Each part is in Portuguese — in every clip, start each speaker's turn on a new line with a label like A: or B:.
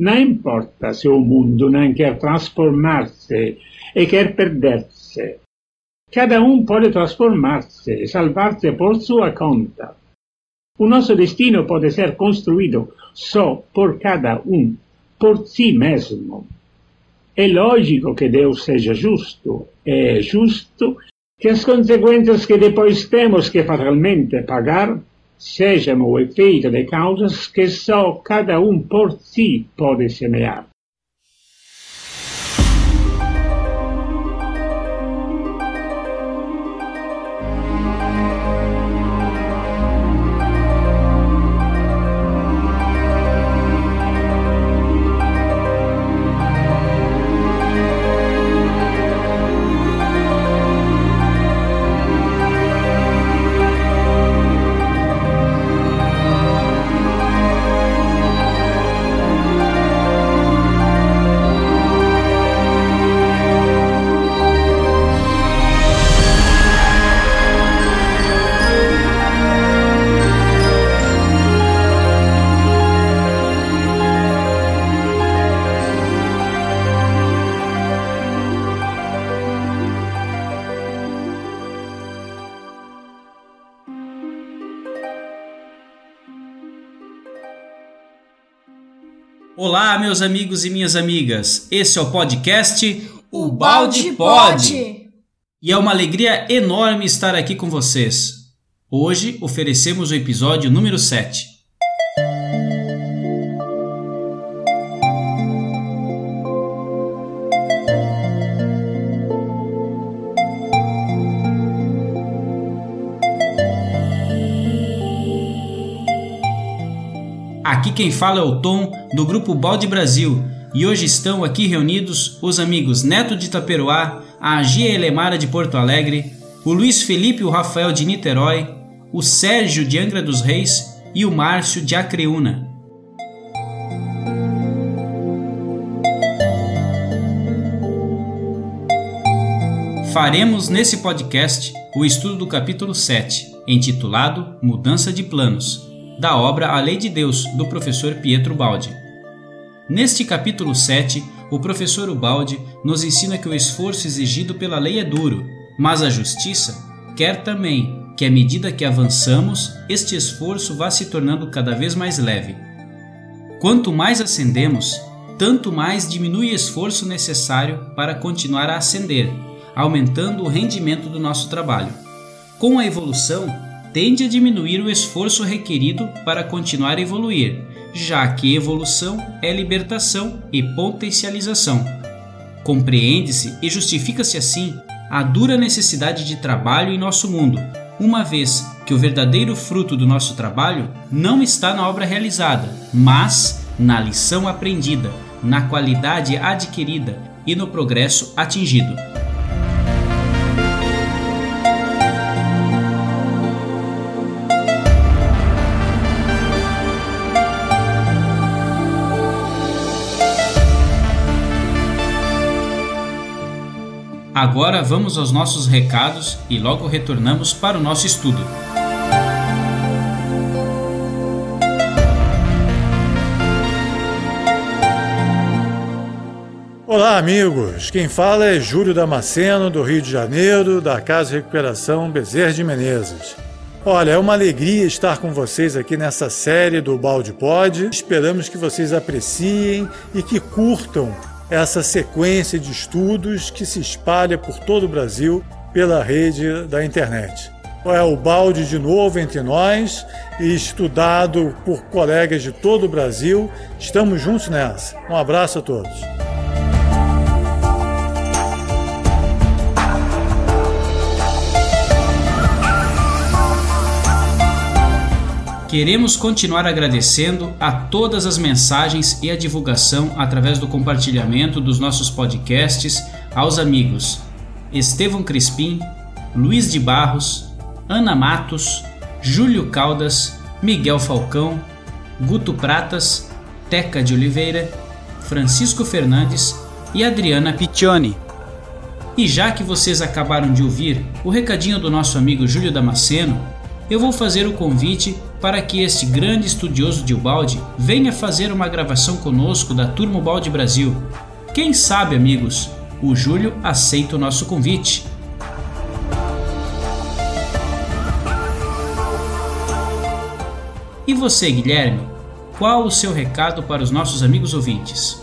A: Não importa se o mundo não quer transformar-se e quer perder-se. Cada um pode transformar-se e salvar-se sua conta. O nosso destino pode ser construído só por cada um, por si mesmo. É lógico que Deus seja justo. É justo que as consequências que depois temos que fatalmente pagar sejam o efeito de causas que só cada um por si pode semear.
B: Meus amigos e minhas amigas. Esse é o podcast O Balde Pode. E é uma alegria enorme estar aqui com vocês. Hoje oferecemos o episódio número 7. Aqui quem fala é o Tom, do grupo Balde Brasil, e hoje estão aqui reunidos os amigos Neto de Itaperuá, a Gia Elemara de Porto Alegre, o Luiz Felipe e o Rafael de Niterói, o Sérgio de Angra dos Reis e o Márcio de Acreúna. Faremos nesse podcast o estudo do capítulo 7, intitulado Mudança de Planos da obra A Lei de Deus, do professor Pietro Baldi. Neste capítulo 7, o professor Ubaldi nos ensina que o esforço exigido pela lei é duro, mas a justiça quer também que, à medida que avançamos, este esforço vá se tornando cada vez mais leve. Quanto mais ascendemos, tanto mais diminui o esforço necessário para continuar a ascender, aumentando o rendimento do nosso trabalho. Com a evolução, tende a diminuir o esforço requerido para continuar a evoluir, já que evolução é libertação e potencialização. Compreende-se e justifica-se assim a dura necessidade de trabalho em nosso mundo, uma vez que o verdadeiro fruto do nosso trabalho não está na obra realizada, mas na lição aprendida, na qualidade adquirida e no progresso atingido. Agora vamos aos nossos recados e logo retornamos para o nosso estudo.
C: Olá, amigos. Quem fala é Júlio Damasceno, do Rio de Janeiro, da Casa de Recuperação Bezerra de Menezes. Olha, é uma alegria estar com vocês aqui nessa série do Balde Pod. Esperamos que vocês apreciem e que curtam essa sequência de estudos que se espalha por todo o Brasil pela rede da internet. É o balde de novo entre nós e estudado por colegas de todo o Brasil. Estamos juntos nessa. Um abraço a todos.
B: Queremos continuar agradecendo a todas as mensagens e a divulgação através do compartilhamento dos nossos podcasts aos amigos Estevão Crispim, Luiz de Barros, Ana Matos, Júlio Caldas, Miguel Falcão, Guto Pratas, Teca de Oliveira, Francisco Fernandes e Adriana Piccioni. E já que vocês acabaram de ouvir o recadinho do nosso amigo Júlio Damasceno, eu vou fazer o convite para que este grande estudioso de Ubaldi venha fazer uma gravação conosco da Turma Ubaldi Brasil. Quem sabe, amigos, o Júlio aceita o nosso convite. E você, Guilherme, qual o seu recado para os nossos amigos ouvintes?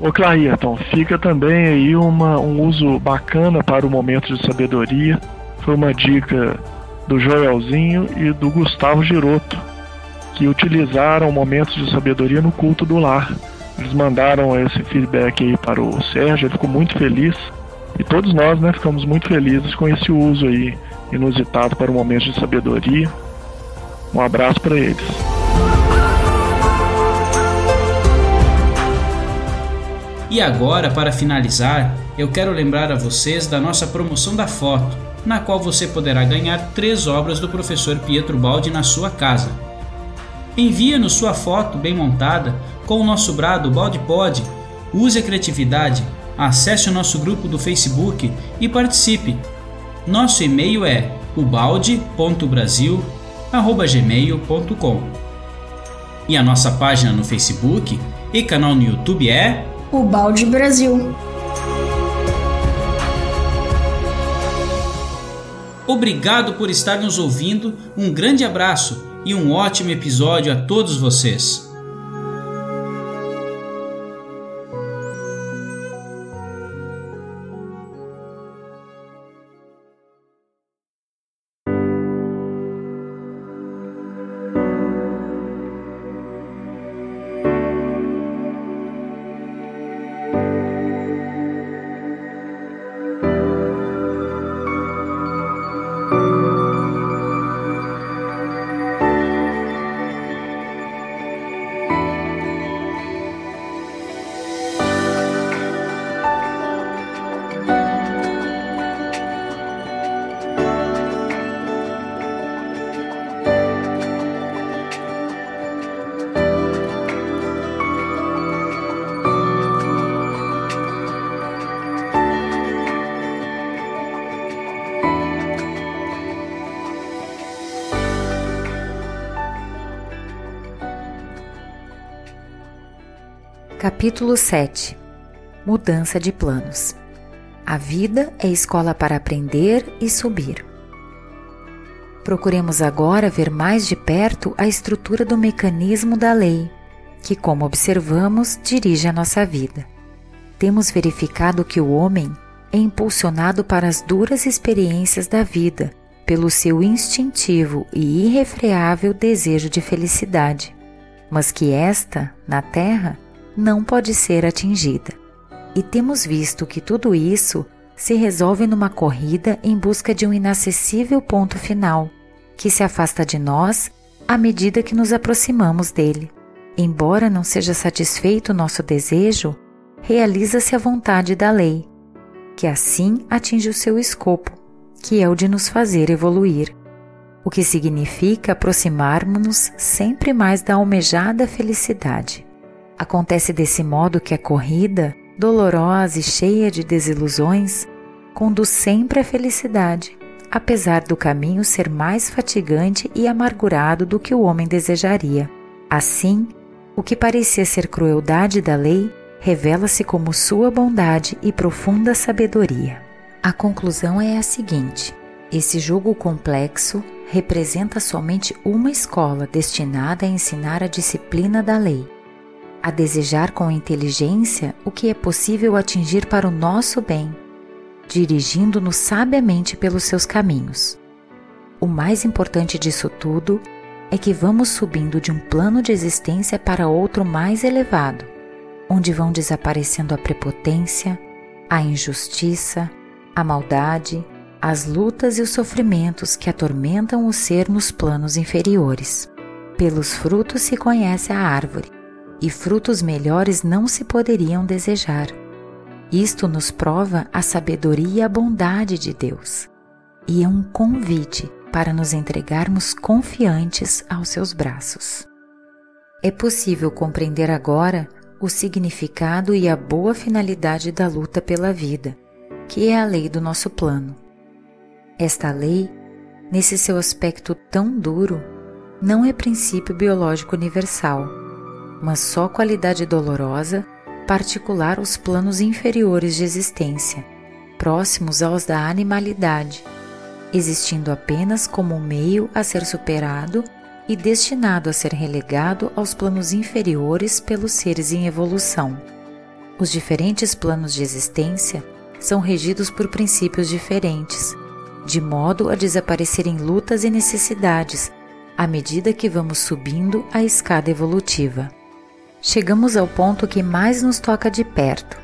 D: Ô Clairton, fica também aí uma, um uso bacana para o momento de sabedoria. Foi uma dica do Joelzinho e do Gustavo Giroto, que utilizaram momentos de sabedoria no culto do lar. Eles mandaram esse feedback aí para o Sérgio, ele ficou muito feliz. E todos nós, né, ficamos muito felizes com esse uso aí inusitado para o momento de sabedoria. Um abraço para eles.
B: E agora, para finalizar, eu quero lembrar a vocês da nossa promoção da foto, na qual você poderá ganhar três obras do professor Pietro Baldi na sua casa. Envie-nos sua foto bem montada com o nosso brado Baldi Pod. Use a criatividade, acesse o nosso grupo do Facebook e participe. Nosso e-mail é ubalde.brasil.gmail.com E a nossa página no Facebook e canal no YouTube é
E: o Balde Brasil.
B: Obrigado por estar nos ouvindo, um grande abraço e um ótimo episódio a todos vocês.
F: Capítulo 7 Mudança de planos. A vida é escola para aprender e subir. Procuremos agora ver mais de perto a estrutura do mecanismo da lei, que, como observamos, dirige a nossa vida. Temos verificado que o homem é impulsionado para as duras experiências da vida pelo seu instintivo e irrefreável desejo de felicidade, mas que esta, na Terra, não pode ser atingida. E temos visto que tudo isso se resolve numa corrida em busca de um inacessível ponto final, que se afasta de nós à medida que nos aproximamos dele. Embora não seja satisfeito nosso desejo, realiza-se a vontade da lei, que assim atinge o seu escopo, que é o de nos fazer evoluir, o que significa aproximarmos-nos sempre mais da almejada felicidade. Acontece desse modo que a corrida, dolorosa e cheia de desilusões, conduz sempre à felicidade, apesar do caminho ser mais fatigante e amargurado do que o homem desejaria. Assim, o que parecia ser crueldade da lei revela-se como sua bondade e profunda sabedoria. A conclusão é a seguinte: esse jogo complexo representa somente uma escola destinada a ensinar a disciplina da lei a desejar com inteligência o que é possível atingir para o nosso bem, dirigindo-nos sabiamente pelos seus caminhos. O mais importante disso tudo é que vamos subindo de um plano de existência para outro mais elevado, onde vão desaparecendo a prepotência, a injustiça, a maldade, as lutas e os sofrimentos que atormentam o ser nos planos inferiores. Pelos frutos se conhece a árvore e frutos melhores não se poderiam desejar. Isto nos prova a sabedoria e a bondade de Deus, e é um convite para nos entregarmos confiantes aos seus braços. É possível compreender agora o significado e a boa finalidade da luta pela vida, que é a lei do nosso plano. Esta lei, nesse seu aspecto tão duro, não é princípio biológico universal, mas só qualidade dolorosa particular aos planos inferiores de existência, próximos aos da animalidade, existindo apenas como um meio a ser superado e destinado a ser relegado aos planos inferiores pelos seres em evolução. Os diferentes planos de existência são regidos por princípios diferentes, de modo a desaparecerem lutas e necessidades à medida que vamos subindo a escada evolutiva. Chegamos ao ponto que mais nos toca de perto.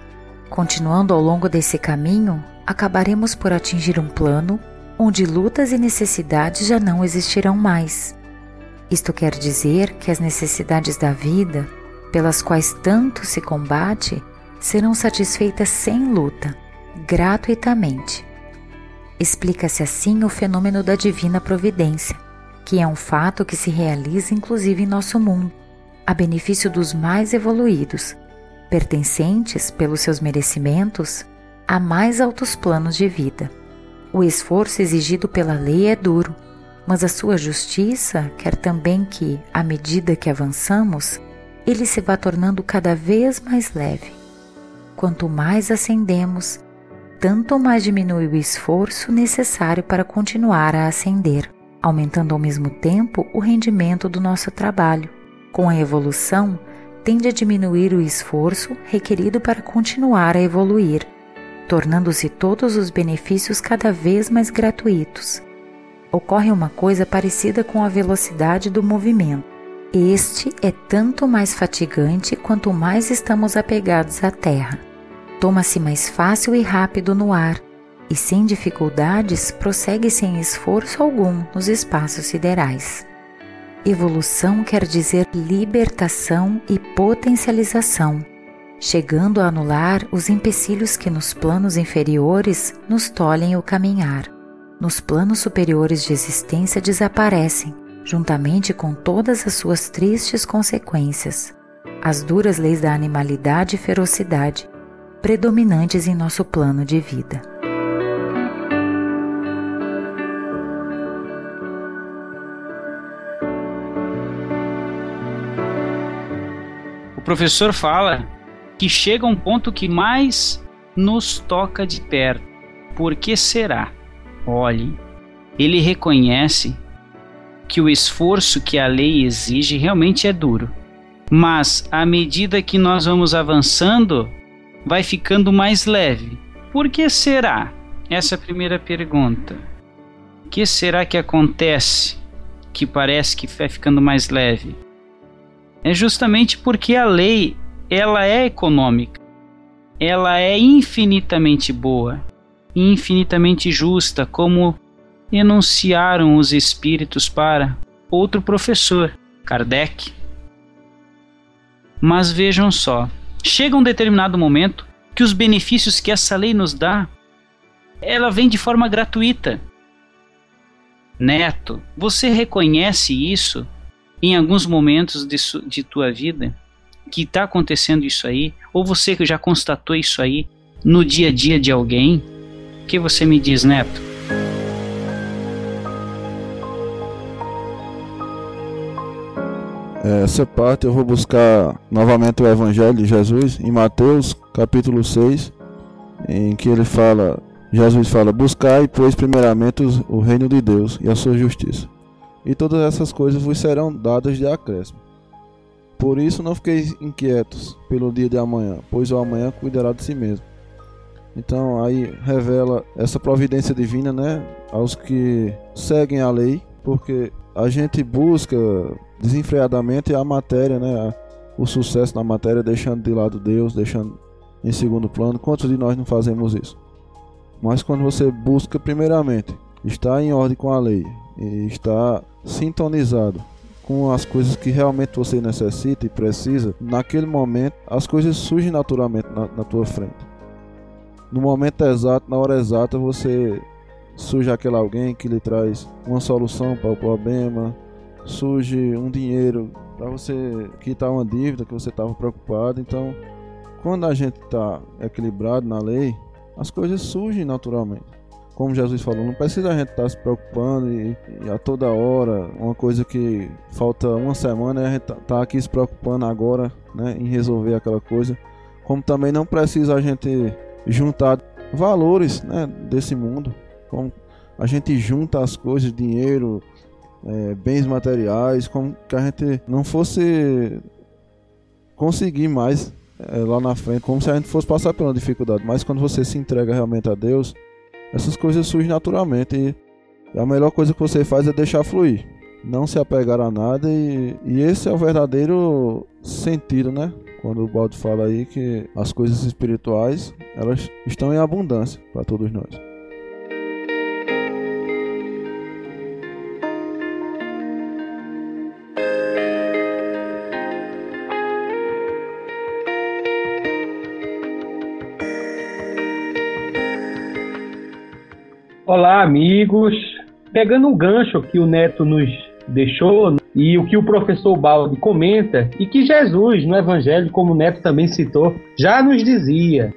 F: Continuando ao longo desse caminho, acabaremos por atingir um plano onde lutas e necessidades já não existirão mais. Isto quer dizer que as necessidades da vida, pelas quais tanto se combate, serão satisfeitas sem luta, gratuitamente. Explica-se assim o fenômeno da divina providência, que é um fato que se realiza inclusive em nosso mundo, a benefício dos mais evoluídos, pertencentes, pelos seus merecimentos, a mais altos planos de vida. O esforço exigido pela lei é duro, mas a sua justiça quer também que, à medida que avançamos, ele se vá tornando cada vez mais leve. Quanto mais ascendemos, tanto mais diminui o esforço necessário para continuar a ascender, aumentando ao mesmo tempo o rendimento do nosso trabalho. Com a evolução, tende a diminuir o esforço requerido para continuar a evoluir, tornando-se todos os benefícios cada vez mais gratuitos. Ocorre uma coisa parecida com a velocidade do movimento. Este é tanto mais fatigante quanto mais estamos apegados à Terra. Toma-se mais fácil e rápido no ar, e sem dificuldades prossegue sem esforço algum nos espaços siderais. Evolução quer dizer libertação e potencialização, chegando a anular os empecilhos que nos planos inferiores nos tolhem o caminhar. Nos planos superiores de existência desaparecem, juntamente com todas as suas tristes consequências, as duras leis da animalidade e ferocidade, predominantes em nosso plano de vida.
B: Professor fala que chega um ponto que mais nos toca de perto. Por que será? Olhe, ele reconhece que o esforço que a lei exige realmente é duro. Mas à medida que nós vamos avançando, vai ficando mais leve. Por que será? Essa é a primeira pergunta. O que será que acontece que parece que vai ficando mais leve? É justamente porque a lei ela é econômica. Ela é infinitamente boa, infinitamente justa, como enunciaram os espíritos para outro professor, Kardec. Mas vejam só, chega um determinado momento que os benefícios que essa lei nos dá, ela vem de forma gratuita. Neto, você reconhece isso em alguns momentos de, de tua vida? Que está acontecendo isso aí? Ou você já constatou isso aí no dia a dia de alguém? O que você me diz, Neto?
G: É, essa parte eu vou buscar novamente o Evangelho de Jesus em Mateus capítulo 6, em que ele fala, Jesus fala: Buscai, pois, primeiramente o reino de Deus e a sua justiça, e todas essas coisas vos serão dadas de acréscimo. Por isso não fiqueis inquietos pelo dia de amanhã, pois o amanhã cuidará de si mesmo. Então aí revela essa providência divina, né, aos que seguem a lei, porque a gente busca desenfreadamente a matéria, né? O sucesso na matéria, deixando de lado Deus, deixando em segundo plano. Quantos de nós não fazemos isso? Mas quando você busca, primeiramente, estar em ordem com a lei e estar sintonizado com as coisas que realmente você necessita e precisa, naquele momento as coisas surgem naturalmente na, na tua frente. No momento exato, na hora exata, você surge aquele alguém que lhe traz uma solução para o problema, surge um dinheiro para você quitar uma dívida que você estava preocupado. Então, quando a gente está equilibrado na lei, as coisas surgem naturalmente. Como Jesus falou, não precisa a gente estar tá se preocupando e, e, a toda hora, uma coisa que falta uma semana, a gente tá, tá aqui se preocupando agora, né, em resolver aquela coisa. Como também não precisa a gente juntar valores, né, desse mundo, como a gente junta as coisas, dinheiro, é, bens materiais, como que a gente não fosse conseguir mais é, lá na frente, como se a gente fosse passar pela dificuldade. Mas quando você se entrega realmente a Deus, essas coisas surgem naturalmente e, a melhor coisa que você faz é deixar fluir, não se apegar a nada e, e esse é o verdadeiro sentido, né? Quando o Baldo fala aí que as coisas espirituais elas estão em abundância para todos nós.
H: Olá, amigos. Pegando um gancho que o Neto nos deixou e o que o professor Balde comenta e que Jesus no Evangelho, como o Neto também citou, já nos dizia.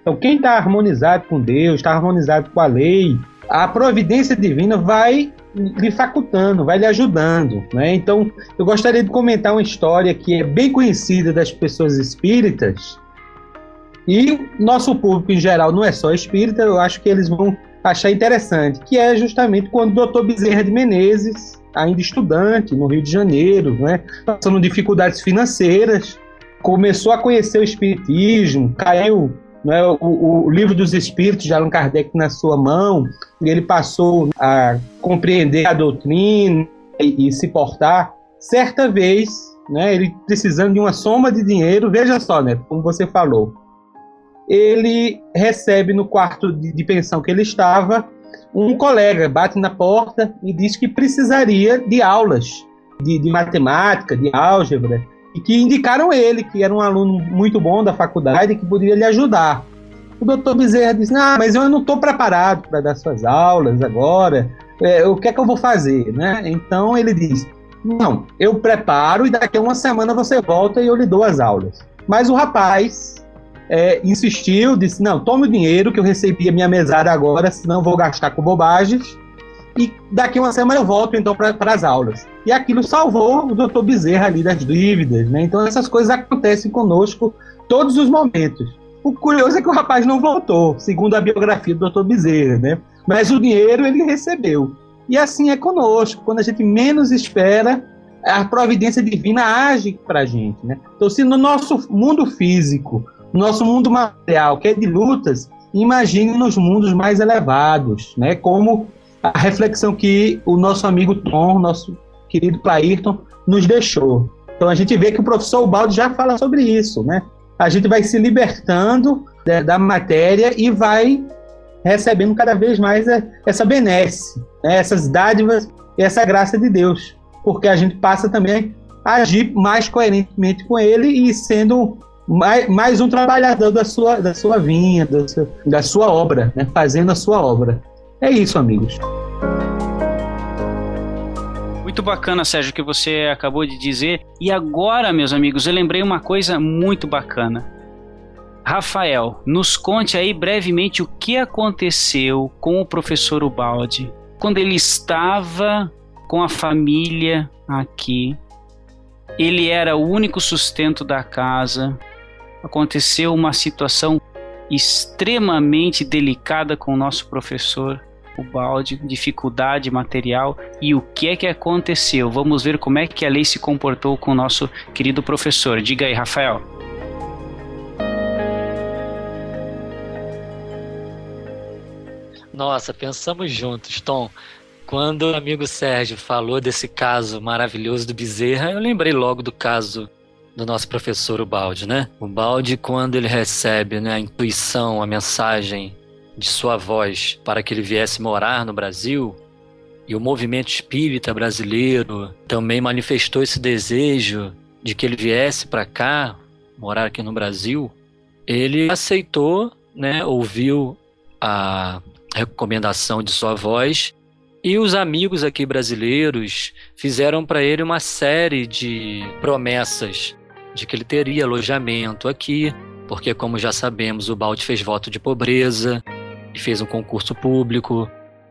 H: Então, quem está harmonizado com Deus, está harmonizado com a lei, a providência divina vai lhe facultando, vai lhe ajudando. Né? Então, eu gostaria de comentar uma história que é bem conhecida das pessoas espíritas. E nosso público em geral não é só espírita, eu acho que eles vão achar interessante, que é justamente quando o Dr. Bezerra de Menezes, ainda estudante no Rio de Janeiro, né, passando dificuldades financeiras, começou a conhecer o Espiritismo, caiu né, o, o, livro dos Espíritos de Allan Kardec na sua mão, e ele passou a compreender a doutrina e, e se portar. Certa vez, né, ele precisando de uma soma de dinheiro, veja só, né, como você falou, ele recebe no quarto de, pensão que ele estava um colega, bate na porta e diz que precisaria de aulas de, de matemática, de álgebra, e que indicaram ele, que era um aluno muito bom da faculdade, que poderia lhe ajudar. O doutor Bezerra disse: Ah, mas eu não estou preparado para dar suas aulas agora. É, o que é que eu vou fazer? Né? Então ele diz: Não, eu preparo e daqui a uma semana você volta e eu lhe dou as aulas. Mas o rapaz é, insistiu, disse: Não, tome o dinheiro que eu recebi a minha mesada agora, senão vou gastar com bobagens. E daqui uma semana eu volto então para as aulas. E aquilo salvou o doutor Bezerra ali das dívidas, né? Então essas coisas acontecem conosco todos os momentos. O curioso é que o rapaz não voltou, segundo a biografia do doutor Bezerra, né? Mas o dinheiro ele recebeu. E assim é conosco. Quando a gente menos espera, a providência divina age para a gente, né? Então, se no nosso mundo físico nosso mundo material, que é de lutas, imagine nos mundos mais elevados, né? Como a reflexão que o nosso amigo Tom, nosso querido Clairton, nos deixou. Então a gente vê que o professor Baldo já fala sobre isso, né? A gente vai se libertando da, da matéria e vai recebendo cada vez mais essa benesse, né? essas dádivas e essa graça de Deus, porque a gente passa também a agir mais coerentemente com Ele e sendo mais, mais um trabalhador da sua, da sua vinha, da sua, da sua obra, né? fazendo a sua obra. É isso, amigos.
B: Muito bacana, Sérgio, o que você acabou de dizer. E agora, meus amigos, eu lembrei uma coisa muito bacana. Rafael, nos conte aí brevemente o que aconteceu com o professor Ubaldi quando ele estava com a família aqui. Ele era o único sustento da casa aconteceu uma situação extremamente delicada com o nosso professor, o balde, dificuldade material e o que é que aconteceu. Vamos ver como é que a lei se comportou com o nosso querido professor. Diga aí, Rafael.
I: Nossa, pensamos juntos, Tom. Quando o amigo Sérgio falou desse caso maravilhoso do Bezerra, eu lembrei logo do caso do nosso professor, o Balde, né? O Balde, quando ele recebe né, a intuição, a mensagem de sua voz para que ele viesse morar no Brasil, e o movimento espírita brasileiro também manifestou esse desejo de que ele viesse para cá, morar aqui no Brasil, ele aceitou, né, ouviu a recomendação de sua voz e os amigos aqui brasileiros fizeram para ele uma série de promessas de que ele teria alojamento aqui, porque, como já sabemos, o Balde fez voto de pobreza, e fez um concurso público,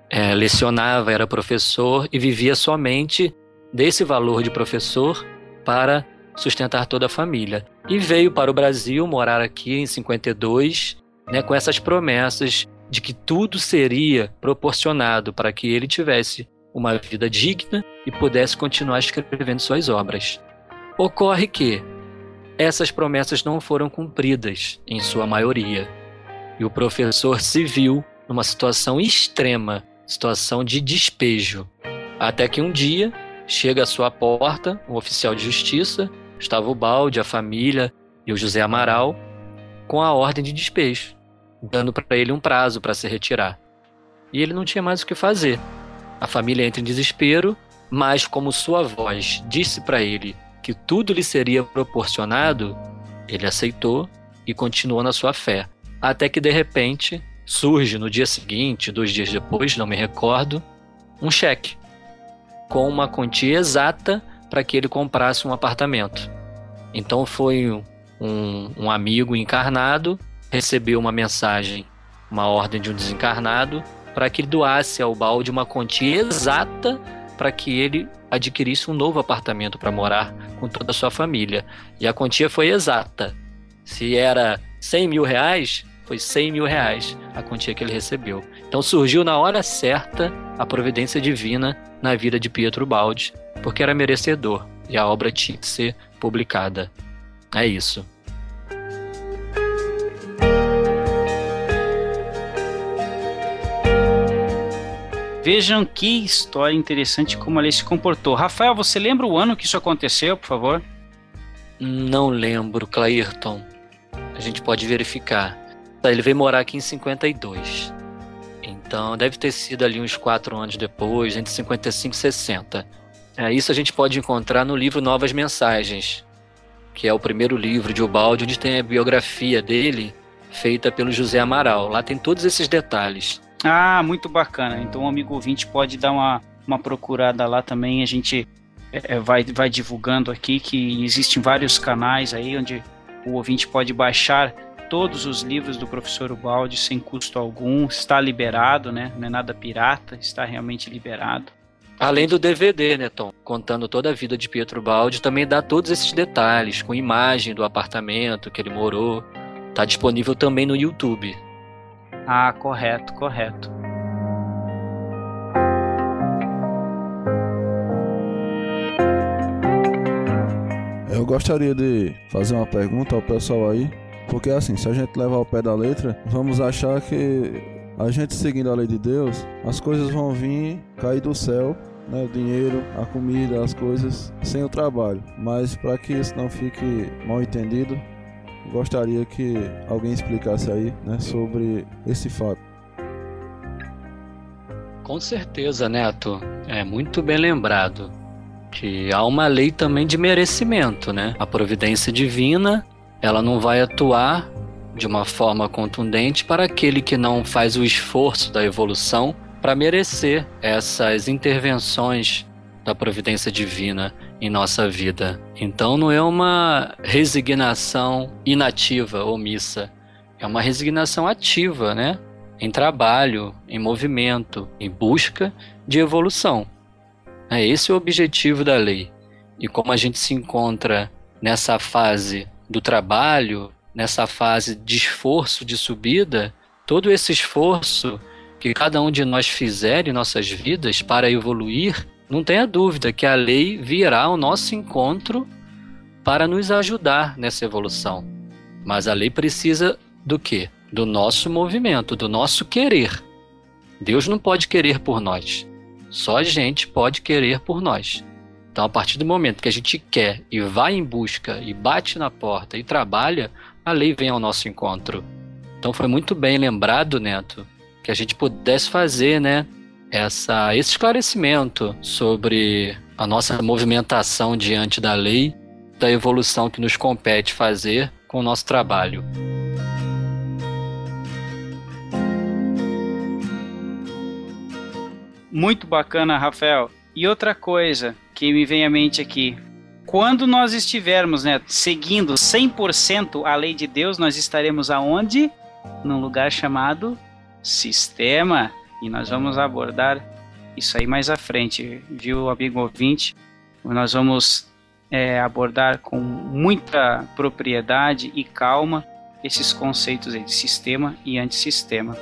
I: é, lecionava, era professor e vivia somente desse valor de professor para sustentar toda a família. E veio para o Brasil morar aqui em 52, né, com essas promessas de que tudo seria proporcionado para que ele tivesse uma vida digna e pudesse continuar escrevendo suas obras. Ocorre que essas promessas não foram cumpridas, em sua maioria. E o professor se viu numa situação extrema, situação de despejo. Até que um dia chega à sua porta um oficial de justiça, Gustavo Balde, a família e o José Amaral, com a ordem de despejo, dando para ele um prazo para se retirar. E ele não tinha mais o que fazer. A família entra em desespero, mas como sua voz disse para ele que tudo lhe seria proporcionado, ele aceitou e continuou na sua fé. Até que de repente surge no dia seguinte, dois dias depois, não me recordo, um cheque com uma quantia exata para que ele comprasse um apartamento. Então foi um, um amigo encarnado recebeu uma mensagem, uma ordem de um desencarnado para que ele doasse ao balde uma quantia exata para que ele adquirisse um novo apartamento para morar com toda a sua família. E a quantia foi exata. Se era 100 mil reais, foi 100 mil reais a quantia que ele recebeu. Então surgiu na hora certa a providência divina na vida de Pietro Baldi, porque era merecedor e a obra tinha que ser publicada. É isso.
B: Vejam que história interessante como ela se comportou. Rafael, você lembra o ano que isso aconteceu, por favor?
I: Não lembro, Clairton. A gente pode verificar. Ele veio morar aqui em 52. Então deve ter sido ali uns quatro anos depois, entre 55 e 60. É, isso a gente pode encontrar no livro Novas Mensagens, que é o primeiro livro de Ubaldi, onde tem a biografia dele, feita pelo José Amaral. Lá tem todos esses detalhes.
B: Ah, muito bacana. Então o amigo ouvinte pode dar uma, uma procurada lá também. A gente é, é, vai, vai divulgando aqui que existem vários canais aí onde o ouvinte pode baixar todos os livros do professor Ubaldi sem custo algum. Está liberado, né? Não é nada pirata, está realmente liberado.
I: Além do DVD, né, Tom? Contando toda a vida de Pietro Baldi, também dá todos esses detalhes, com imagem do apartamento que ele morou. Está disponível também no YouTube.
B: Ah, correto, correto.
G: Eu gostaria de fazer uma pergunta ao pessoal aí, porque assim, se a gente levar ao pé da letra, vamos achar que a gente seguindo a lei de Deus, as coisas vão vir cair do céu, né, o dinheiro, a comida, as coisas sem o trabalho. Mas para que isso não fique mal entendido, gostaria que alguém explicasse aí né, sobre esse fato.
I: Com certeza, Neto. É muito bem lembrado que há uma lei também de merecimento, né? A providência divina, ela não vai atuar de uma forma contundente para aquele que não faz o esforço da evolução para merecer essas intervenções da providência divina em nossa vida. Então não é uma resignação inativa, omissa. É uma resignação ativa, né? Em trabalho, em movimento, em busca de evolução. É esse o objetivo da lei. E como a gente se encontra nessa fase do trabalho, nessa fase de esforço de subida, todo esse esforço que cada um de nós fizer em nossas vidas para evoluir não tenha dúvida que a lei virá ao nosso encontro para nos ajudar nessa evolução. Mas a lei precisa do quê? Do nosso movimento, do nosso querer. Deus não pode querer por nós. Só a gente pode querer por nós. Então, a partir do momento que a gente quer e vai em busca e bate na porta e trabalha, a lei vem ao nosso encontro. Então, foi muito bem lembrado, Neto, que a gente pudesse fazer, né, essa, esse esclarecimento sobre a nossa movimentação diante da lei, da evolução que nos compete fazer com o nosso trabalho.
B: Muito bacana, Rafael. E outra coisa que me vem à mente aqui, quando nós estivermos né, seguindo 100% a lei de Deus, nós estaremos aonde? Num lugar chamado sistema e nós vamos abordar isso aí mais à frente, viu, amigo ouvinte? Nós vamos é, abordar com muita propriedade e calma esses conceitos de sistema e antissistema.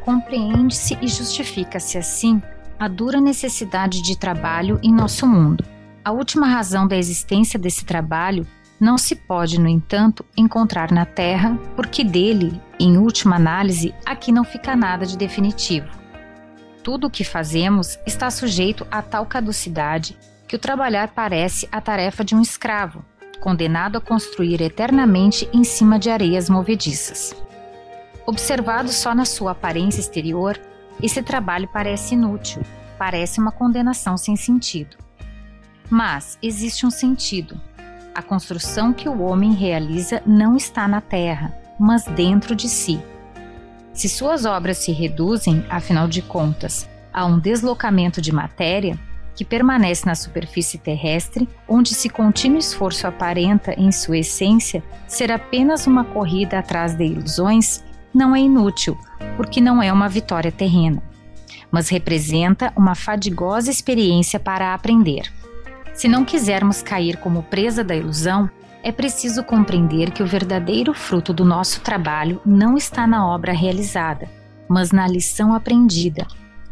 F: Compreende-se e justifica-se assim a dura necessidade de trabalho em nosso mundo. A última razão da existência desse trabalho não se pode, no entanto, encontrar na Terra, porque dele, em última análise, aqui não fica nada de definitivo. Tudo o que fazemos está sujeito a tal caducidade que o trabalhar parece a tarefa de um escravo, condenado a construir eternamente em cima de areias movediças. Observado só na sua aparência exterior, esse trabalho parece inútil, parece uma condenação sem sentido. Mas existe um sentido. A construção que o homem realiza não está na terra, mas dentro de si. Se suas obras se reduzem, afinal de contas, a um deslocamento de matéria, que permanece na superfície terrestre, onde se contínuo esforço aparenta, em sua essência, ser apenas uma corrida atrás de ilusões, não é inútil, porque não é uma vitória terrena, mas representa uma fadigosa experiência para aprender. Se não quisermos cair como presa da ilusão, é preciso compreender que o verdadeiro fruto do nosso trabalho não está na obra realizada, mas na lição aprendida,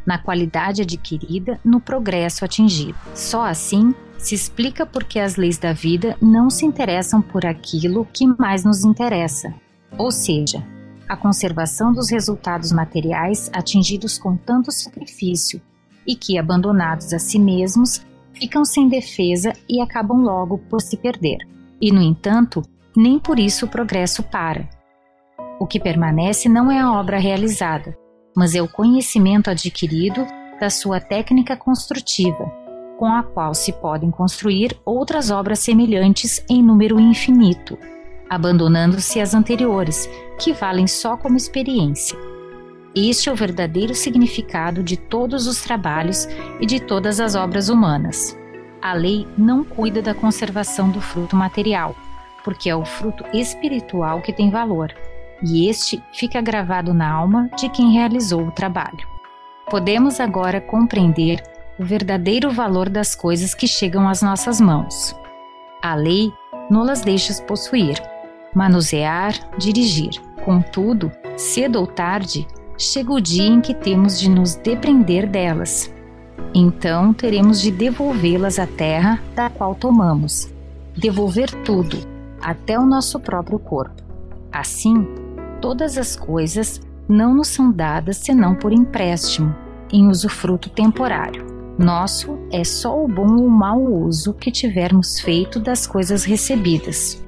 F: na qualidade adquirida, no progresso atingido. Só assim se explica por que as leis da vida não se interessam por aquilo que mais nos interessa, ou seja, a conservação dos resultados materiais atingidos com tanto sacrifício e que, abandonados a si mesmos, ficam sem defesa e acabam logo por se perder. E, no entanto, nem por isso o progresso para. O que permanece não é a obra realizada, mas é o conhecimento adquirido da sua técnica construtiva, com a qual se podem construir outras obras semelhantes em número infinito abandonando-se as anteriores, que valem só como experiência. Este é o verdadeiro significado de todos os trabalhos e de todas as obras humanas. A lei não cuida da conservação do fruto material, porque é o fruto espiritual que tem valor, e este fica gravado na alma de quem realizou o trabalho. Podemos agora compreender o verdadeiro valor das coisas que chegam às nossas mãos. A lei não las deixa possuir, manusear, dirigir. Contudo, cedo ou tarde, chega o dia em que temos de nos depreender delas. Então teremos de devolvê-las à terra da qual tomamos, devolver tudo, até o nosso próprio corpo. Assim, todas as coisas não nos são dadas senão por empréstimo, em usufruto temporário. Nosso é só o bom ou mau uso que tivermos feito das coisas recebidas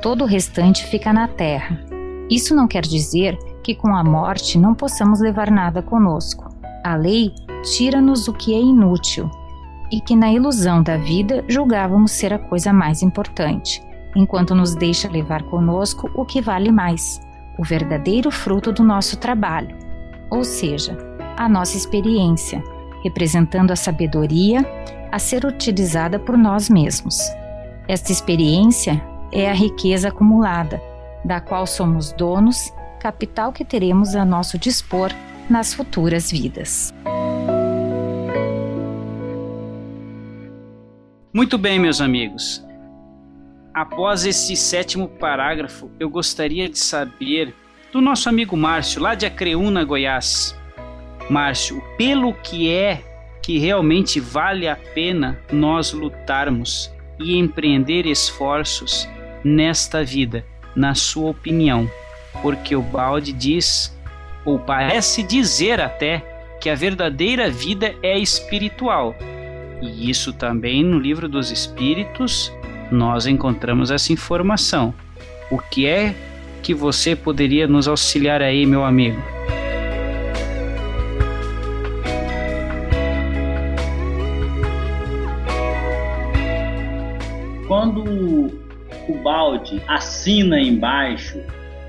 F: todo o restante fica na terra. Isso não quer dizer que com a morte não possamos levar nada conosco. A lei tira-nos o que é inútil e que na ilusão da vida julgávamos ser a coisa mais importante, enquanto nos deixa levar conosco o que vale mais, o verdadeiro fruto do nosso trabalho, ou seja, a nossa experiência, representando a sabedoria a ser utilizada por nós mesmos. Esta experiência é a riqueza acumulada, da qual somos donos, capital que teremos a nosso dispor nas futuras vidas.
B: Muito bem, meus amigos. Após esse sétimo parágrafo, eu gostaria de saber do nosso amigo Márcio, lá de Acreúna, Goiás. Márcio, pelo que é que realmente vale a pena nós lutarmos e empreender esforços nesta vida, na sua opinião, porque o balde diz, ou parece dizer até, que a verdadeira vida é espiritual. E isso também no livro dos Espíritos nós encontramos essa informação. O que é que você poderia nos auxiliar aí, meu amigo?
J: Quando o balde assina embaixo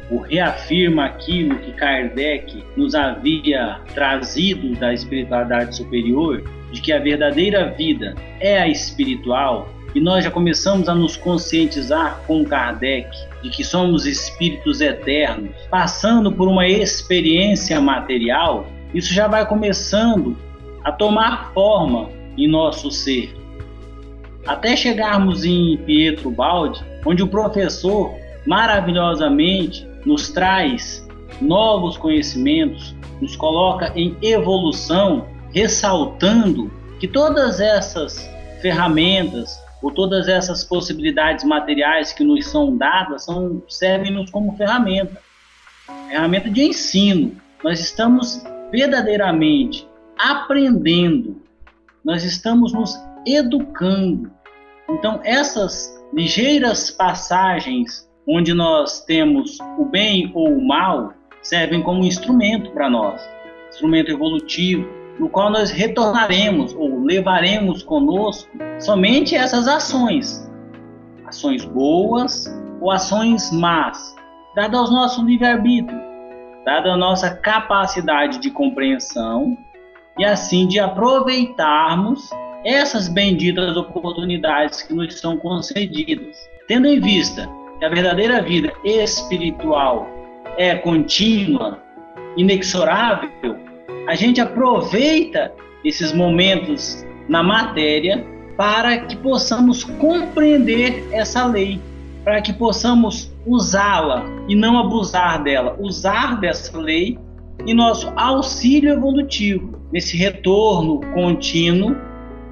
J: ou reafirma aquilo que Kardec nos havia trazido da espiritualidade superior, de que a verdadeira vida é a espiritual, e nós já começamos a nos conscientizar com Kardec de que somos espíritos eternos, passando por uma experiência material, isso já vai começando a tomar forma em nosso ser. Até chegarmos em Pietro Baldi, onde o professor maravilhosamente nos traz novos conhecimentos, nos coloca em evolução, ressaltando que todas essas ferramentas ou todas essas possibilidades materiais que nos são dadas são, servem-nos como ferramenta, ferramenta de ensino. Nós estamos verdadeiramente aprendendo, nós estamos nos educando. Então, essas ligeiras passagens onde nós temos o bem ou o mal servem como instrumento para nós, instrumento evolutivo, no qual nós retornaremos ou levaremos conosco somente essas ações, ações boas ou ações más, dada ao nosso livre-arbítrio, dada a nossa capacidade de compreensão e assim de aproveitarmos essas benditas oportunidades que nos são concedidas, tendo em vista que a verdadeira vida espiritual é contínua, inexorável, a gente aproveita esses momentos na matéria para que possamos compreender essa lei, para que possamos usá-la e não abusar dela, usar dessa lei em nosso auxílio evolutivo, nesse retorno contínuo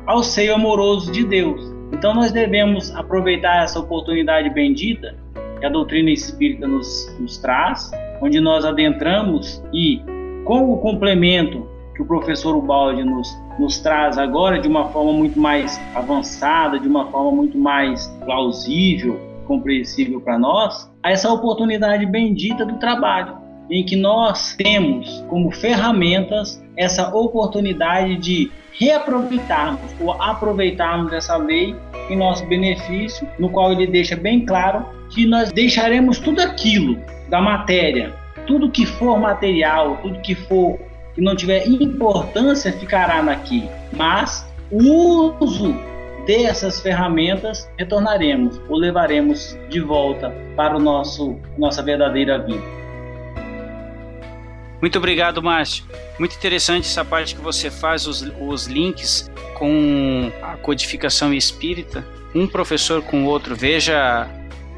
J: ao seio amoroso de Deus. Então nós devemos aproveitar essa oportunidade bendita que a doutrina espírita nos, nos traz, onde nós adentramos e, com o complemento que o professor Ubaldi nos, nos traz agora, de uma forma muito mais avançada, de uma forma muito mais plausível, compreensível para nós, a essa oportunidade bendita do trabalho, em que nós temos como ferramentas essa oportunidade de reaproveitarmos ou aproveitarmos essa lei em nosso benefício, no qual ele deixa bem claro que nós deixaremos tudo aquilo da matéria, tudo que for material, tudo que for que não tiver importância ficará naqui, mas o uso dessas ferramentas retornaremos ou levaremos de volta para o nosso nossa verdadeira vida.
B: Muito obrigado, Márcio. Muito interessante essa parte que você faz, os, os links com a codificação espírita, um professor com o outro, veja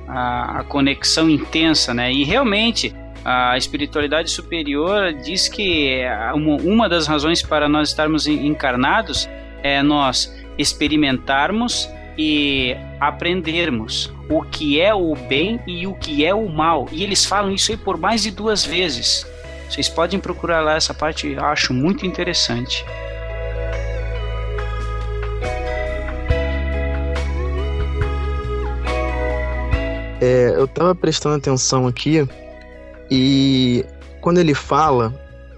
B: a, a conexão intensa, né? E realmente a espiritualidade superior diz que uma, das razões para nós estarmos encarnados é nós experimentarmos e aprendermos o que é o bem e o que é o mal. E eles falam isso aí por mais de duas vezes. Vocês podem procurar lá essa parte, acho muito interessante.
K: É, eu estava prestando atenção aqui e quando ele fala,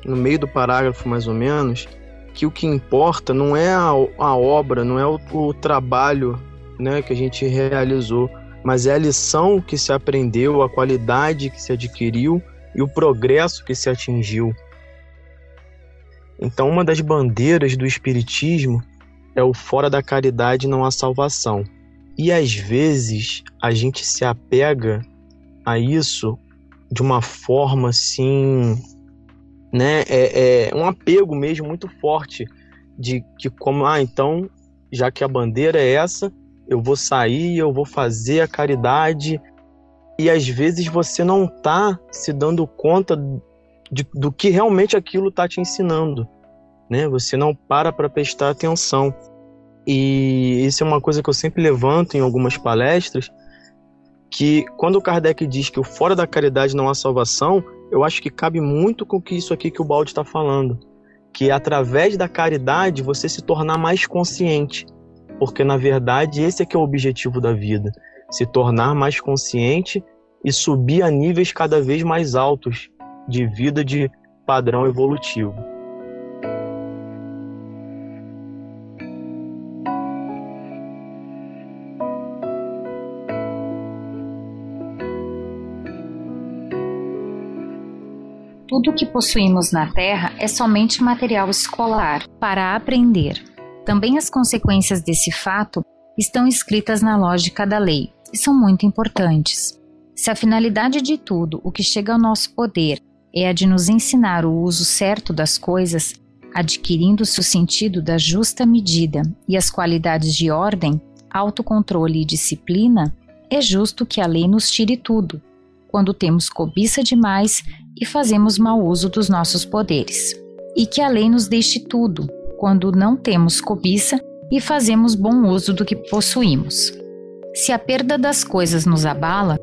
K: no meio do parágrafo mais ou menos, que o que importa não é a, a obra, não é o, o trabalho né, que a gente realizou, mas é a lição que se aprendeu, a qualidade que se adquiriu e o progresso que se atingiu. Então, uma das bandeiras do Espiritismo é o fora da caridade não há salvação. E às vezes a gente se apega a isso de uma forma assim, né? É, é um apego mesmo muito forte de que como ah então já que a bandeira é essa, eu vou sair, eu vou fazer a caridade e às vezes você não está se dando conta de, do que realmente aquilo está te ensinando, né? Você não para para prestar atenção. E isso é uma coisa que eu sempre levanto em algumas palestras, que quando o Kardec diz que o fora da caridade não há salvação, eu acho que cabe muito com que isso aqui que o Balde está falando, que é através da caridade você se tornar mais consciente, porque na verdade esse é que é o objetivo da vida, se tornar mais consciente e subir a níveis cada vez mais altos de vida de padrão evolutivo.
F: Tudo o que possuímos na Terra é somente material escolar para aprender. Também as consequências desse fato estão escritas na lógica da lei e são muito importantes. Se a finalidade de tudo o que chega ao nosso poder é a de nos ensinar o uso certo das coisas, adquirindo-se o sentido da justa medida e as qualidades de ordem, autocontrole e disciplina, é justo que a lei nos tire tudo, quando temos cobiça demais e fazemos mau uso dos nossos poderes, e que a lei nos deixe tudo, quando não temos cobiça e fazemos bom uso do que possuímos. Se a perda das coisas nos abala,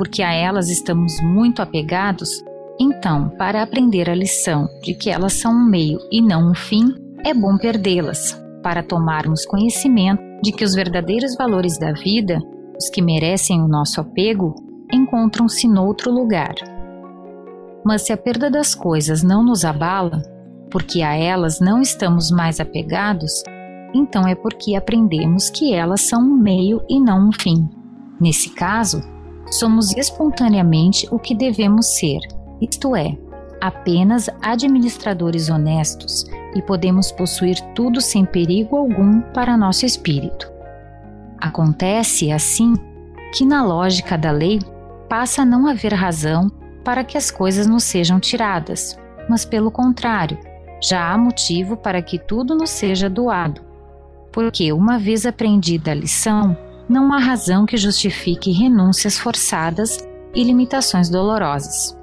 F: porque a elas estamos muito apegados, então, para aprender a lição de que elas são um meio e não um fim, é bom perdê-las, para tomarmos conhecimento de que os verdadeiros valores da vida, os que merecem o nosso apego, encontram-se noutro lugar. Mas se a perda das coisas não nos abala, porque a elas não estamos mais apegados, então é porque aprendemos que elas são um meio e não um fim. Nesse caso, somos espontaneamente o que devemos ser isto é, apenas administradores honestos e podemos possuir tudo sem perigo algum para nosso espírito. Acontece, assim, que na lógica da lei passa a não haver razão para que as coisas nos sejam tiradas, mas pelo contrário, já há motivo para que tudo nos seja doado. Porque, uma vez aprendida a lição, não há razão que justifique renúncias forçadas e limitações dolorosas.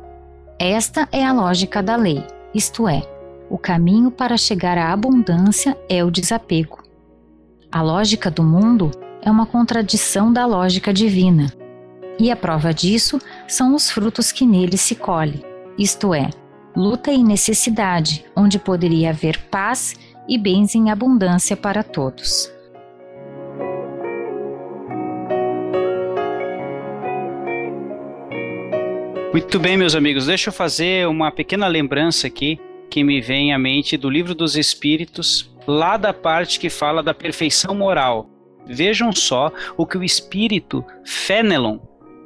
F: Esta é a lógica da lei, isto é, o caminho para chegar à abundância é o desapego. A lógica do mundo é uma contradição da lógica divina, e a prova disso são os frutos que nele se colhe, isto é, luta e necessidade, onde poderia haver paz e bens em abundância para todos.
B: Muito bem, meus amigos, deixa eu fazer uma pequena lembrança aqui que me vem à mente do Livro dos Espíritos, lá da parte que fala da perfeição moral. Vejam só o que o espírito Fenelon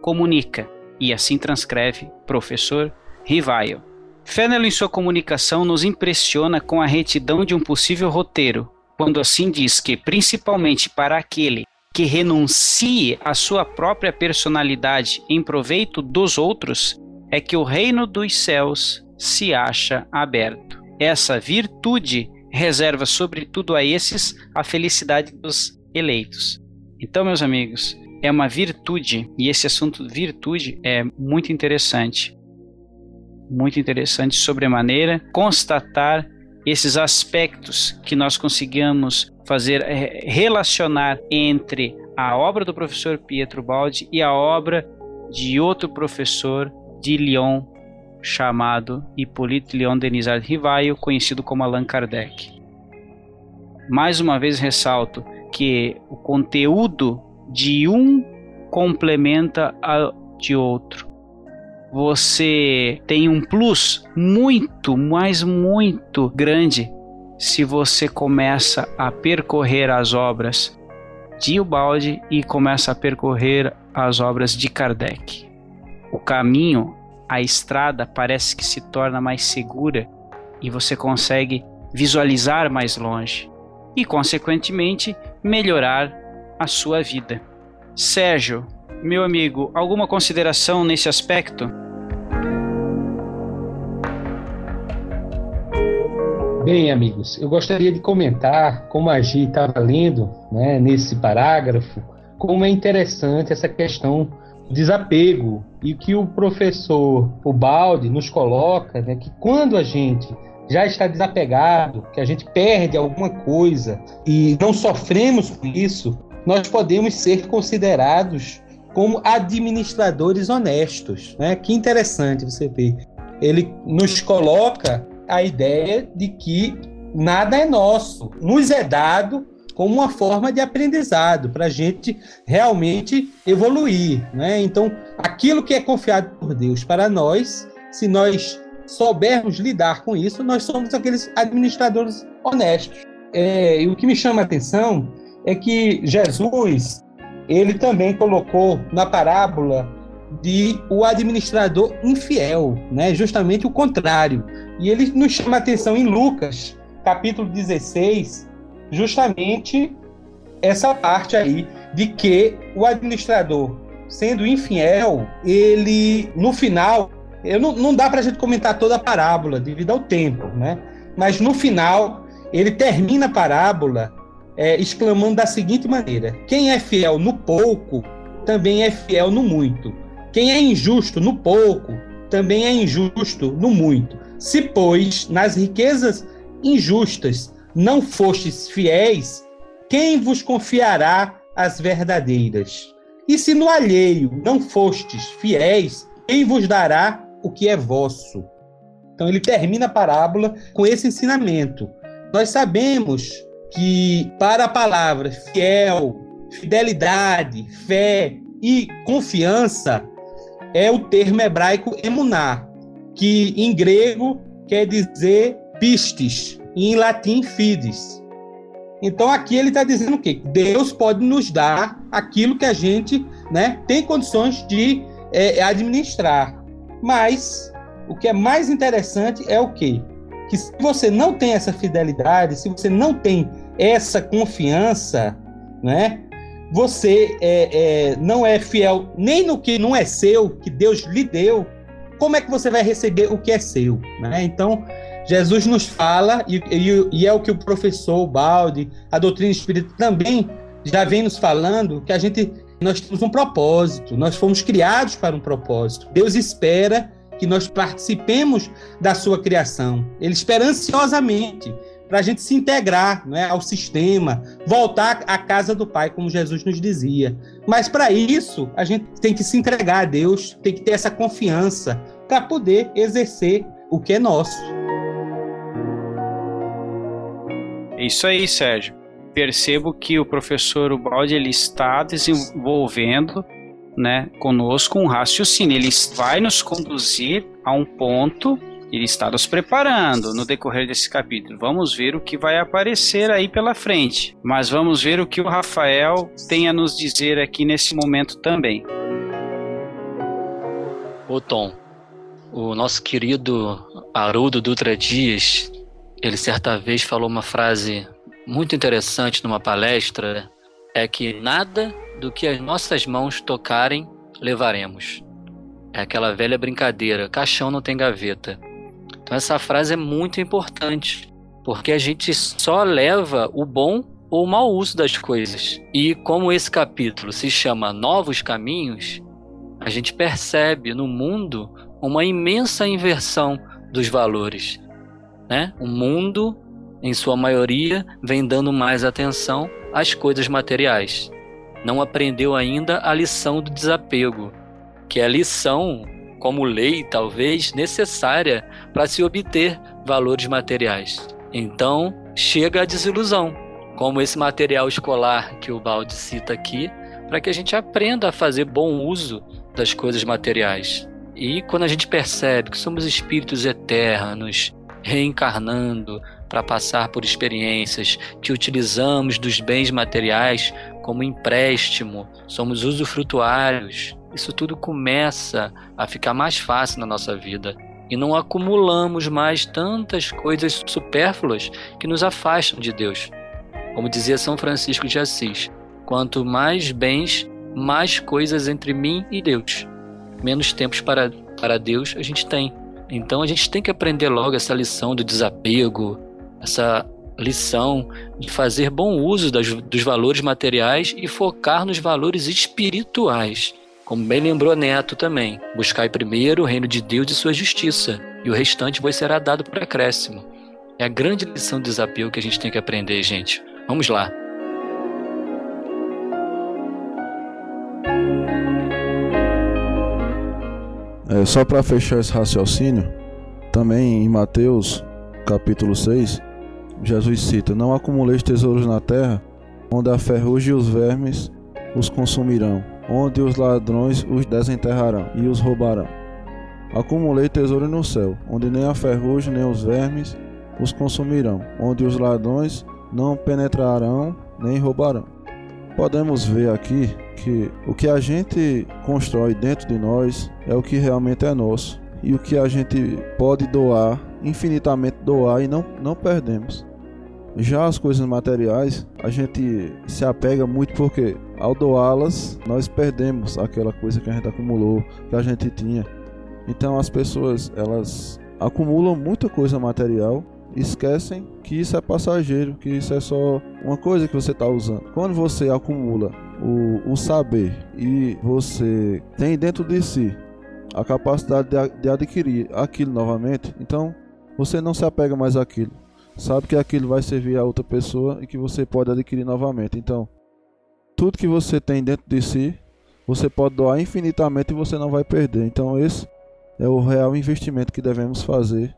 B: comunica, e assim transcreve professor Rivaio. Fenelon, em sua comunicação, nos impressiona com a retidão de um possível roteiro, quando assim diz que, principalmente para aquele que renuncie à sua própria personalidade em proveito dos outros, é que o reino dos céus se acha aberto. Essa virtude reserva, sobretudo a esses, a felicidade dos eleitos. Então, meus amigos, é uma virtude, e esse assunto virtude é muito interessante. Muito interessante, sobremaneira, constatar esses aspectos que nós conseguimos fazer é, relacionar entre a obra do professor Pietro Baldi e a obra de outro professor de Lyon chamado Hippolyte Léon Denisard Rivaio, conhecido como Allan Kardec. Mais uma vez ressalto que o conteúdo de um complementa a de outro. Você tem um plus muito, mas muito grande se você começa a percorrer as obras de Ubaldi e começa a percorrer as obras de Kardec o caminho, a estrada parece que se torna mais segura e você consegue visualizar mais longe e, consequentemente, melhorar a sua vida. Sérgio, meu amigo, alguma consideração nesse aspecto?
H: Bem, amigos, eu gostaria de comentar como a Gi estava lendo né, nesse parágrafo, como é interessante essa questão desapego e que o professor o Balde nos coloca né, que quando a gente já está desapegado, que a gente perde alguma coisa e não sofremos com isso, nós podemos ser considerados como administradores honestos, né? Que interessante você ver. Ele nos coloca a ideia de que nada é nosso, nos é dado como uma forma de aprendizado para a gente realmente evoluir, né? Então, aquilo que é confiado por Deus para nós, se nós soubermos lidar com isso, nós somos aqueles administradores honestos. É, e o que me chama a atenção é que Jesus, ele também colocou na parábola de o administrador infiel, né? Justamente o contrário. E ele nos chama a atenção em Lucas, capítulo 16, justamente essa parte aí de que o administrador, sendo infiel, ele no final, eu não, não dá para a gente comentar toda a parábola devido ao tempo, né? Mas no final ele termina a parábola é, exclamando da seguinte maneira: quem é fiel no pouco também é fiel no muito. Quem é injusto no pouco também é injusto no muito. Se, pois, nas riquezas injustas não fostes fiéis, quem vos confiará as verdadeiras? E se no alheio não fostes fiéis, quem vos dará o que é vosso? Então ele termina a parábola com esse ensinamento. Nós sabemos que para a palavra fiel, fidelidade, fé e confiança é o termo hebraico emuná, que em grego quer dizer pistes, e em latim fides. Então aqui ele está dizendo o quê? Deus pode nos dar aquilo que a gente né, tem condições de é, administrar. Mas o que é mais interessante é o quê? Que se você não tem essa fidelidade, se você não tem essa confiança, né? Você é, é, não é fiel nem no que não é seu, que Deus lhe deu. Como é que você vai receber o que é seu? Né? Então, Jesus nos fala, e, e, e, é o que o professor Balde, a doutrina espírita também já vem nos falando, que a gente, nós temos um propósito, nós fomos criados para um propósito. Deus espera que nós participemos da sua criação. Ele espera ansiosamente para a gente se integrar né, ao sistema, voltar à casa do Pai, como Jesus nos dizia. Mas para isso, a gente tem que se entregar a Deus, tem que ter essa confiança para poder exercer o que é nosso.
B: Isso aí, Sérgio. Percebo que o professor Ubaldi ele está desenvolvendo né, conosco um raciocínio. Ele vai nos conduzir a um ponto, ele está nos preparando no decorrer desse capítulo. Vamos ver o que vai aparecer aí pela frente. Mas vamos ver o que o Rafael tem a nos dizer aqui nesse momento também.
I: Ô Tom, o nosso querido Haroldo Dutra Dias ele certa vez falou uma frase muito interessante numa palestra, é que nada do que as nossas mãos tocarem levaremos. É aquela velha brincadeira, caixão não tem gaveta. Então essa frase é muito importante, porque a gente só leva o bom ou o mau uso das coisas. E como esse capítulo se chama Novos Caminhos, a gente percebe no mundo uma imensa inversão dos valores né? O mundo, em sua maioria, vem dando mais atenção às coisas materiais. Não aprendeu ainda a lição do desapego, que é a lição, como lei, talvez, necessária para se obter valores materiais. Então, chega a desilusão, como esse material escolar que o Balde cita aqui, para que a gente aprenda a fazer bom uso das coisas materiais. E quando a gente percebe que somos espíritos eternos, reencarnando para passar por experiências, que utilizamos dos bens materiais como empréstimo, somos usufrutuários. Isso tudo começa a ficar mais fácil na nossa vida e não acumulamos mais tantas coisas supérfluas que nos afastam de Deus. Como dizia São Francisco de Assis, quanto mais bens, mais coisas entre mim e Deus. Menos tempos para, para Deus a gente tem. Então a gente tem que aprender logo essa lição do desapego, essa lição de fazer bom uso das, dos valores materiais e focar nos valores espirituais. Como bem lembrou Neto também, buscai primeiro o reino de Deus e sua justiça, e o restante vos será dado por acréscimo. É a grande lição do desapego que a gente tem que aprender, gente. Vamos lá.
G: É, só para fechar esse raciocínio, também em Mateus capítulo 6, Jesus cita: Não acumuleis tesouros na terra, onde a ferrugem e os vermes os consumirão, onde os ladrões os desenterrarão e os roubarão. Acumulei tesouro no céu, onde nem a ferrugem nem os vermes os consumirão, onde os ladrões não penetrarão nem roubarão. Podemos ver aqui que o que a gente constrói dentro de nós é o que realmente é nosso. E o que a gente pode doar, infinitamente doar e não, não perdemos. Já as coisas materiais, a gente se apega muito porque ao doá-las, nós perdemos aquela coisa que a gente acumulou, que a gente tinha. Então as pessoas, elas acumulam muita coisa material esquecem que isso é passageiro, que isso é só uma coisa que você está usando. Quando você acumula o, o, saber e você tem dentro de si a capacidade de, de adquirir aquilo novamente, então você não se apega mais àquilo sabe que aquilo vai servir a outra pessoa e que você pode adquirir novamente. Então, tudo que você tem dentro de si, você pode doar infinitamente e você não vai perder. Então, esse é o real investimento que devemos fazer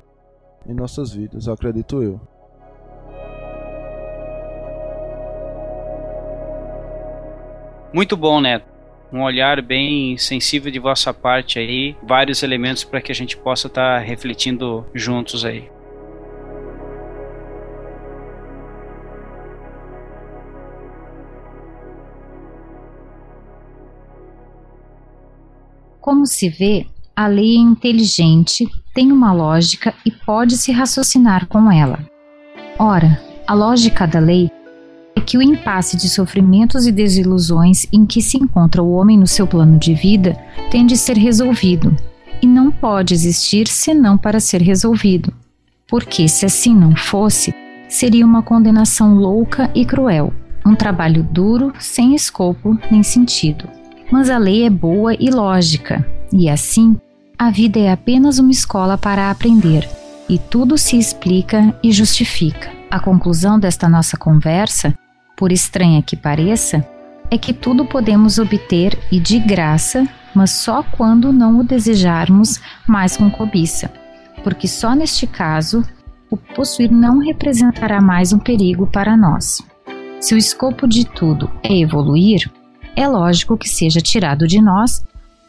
G: em nossas vidas, acredito eu.
B: Muito bom, Neto. Um olhar bem sensível de vossa parte aí, vários elementos para que a gente possa estar tá refletindo juntos aí.
F: Como se vê, a lei é inteligente, tem uma lógica e pode se raciocinar com ela. Ora, a lógica da lei que o impasse de sofrimentos e desilusões em que se encontra o homem no seu plano de vida tem de ser resolvido, e não pode existir senão para ser resolvido. Porque, se assim não fosse, seria uma condenação louca e cruel, um trabalho duro, sem escopo nem sentido mas a lei é boa e lógica, e assim, a vida é apenas uma escola para aprender, e tudo se explica e justifica. A conclusão desta nossa conversa, por estranha que pareça, é que tudo podemos obter e de graça, mas só quando não o desejarmos mais com cobiça, porque só neste caso o possuir não representará mais um perigo para nós. Se o escopo de tudo é evoluir, é lógico que seja tirado de nós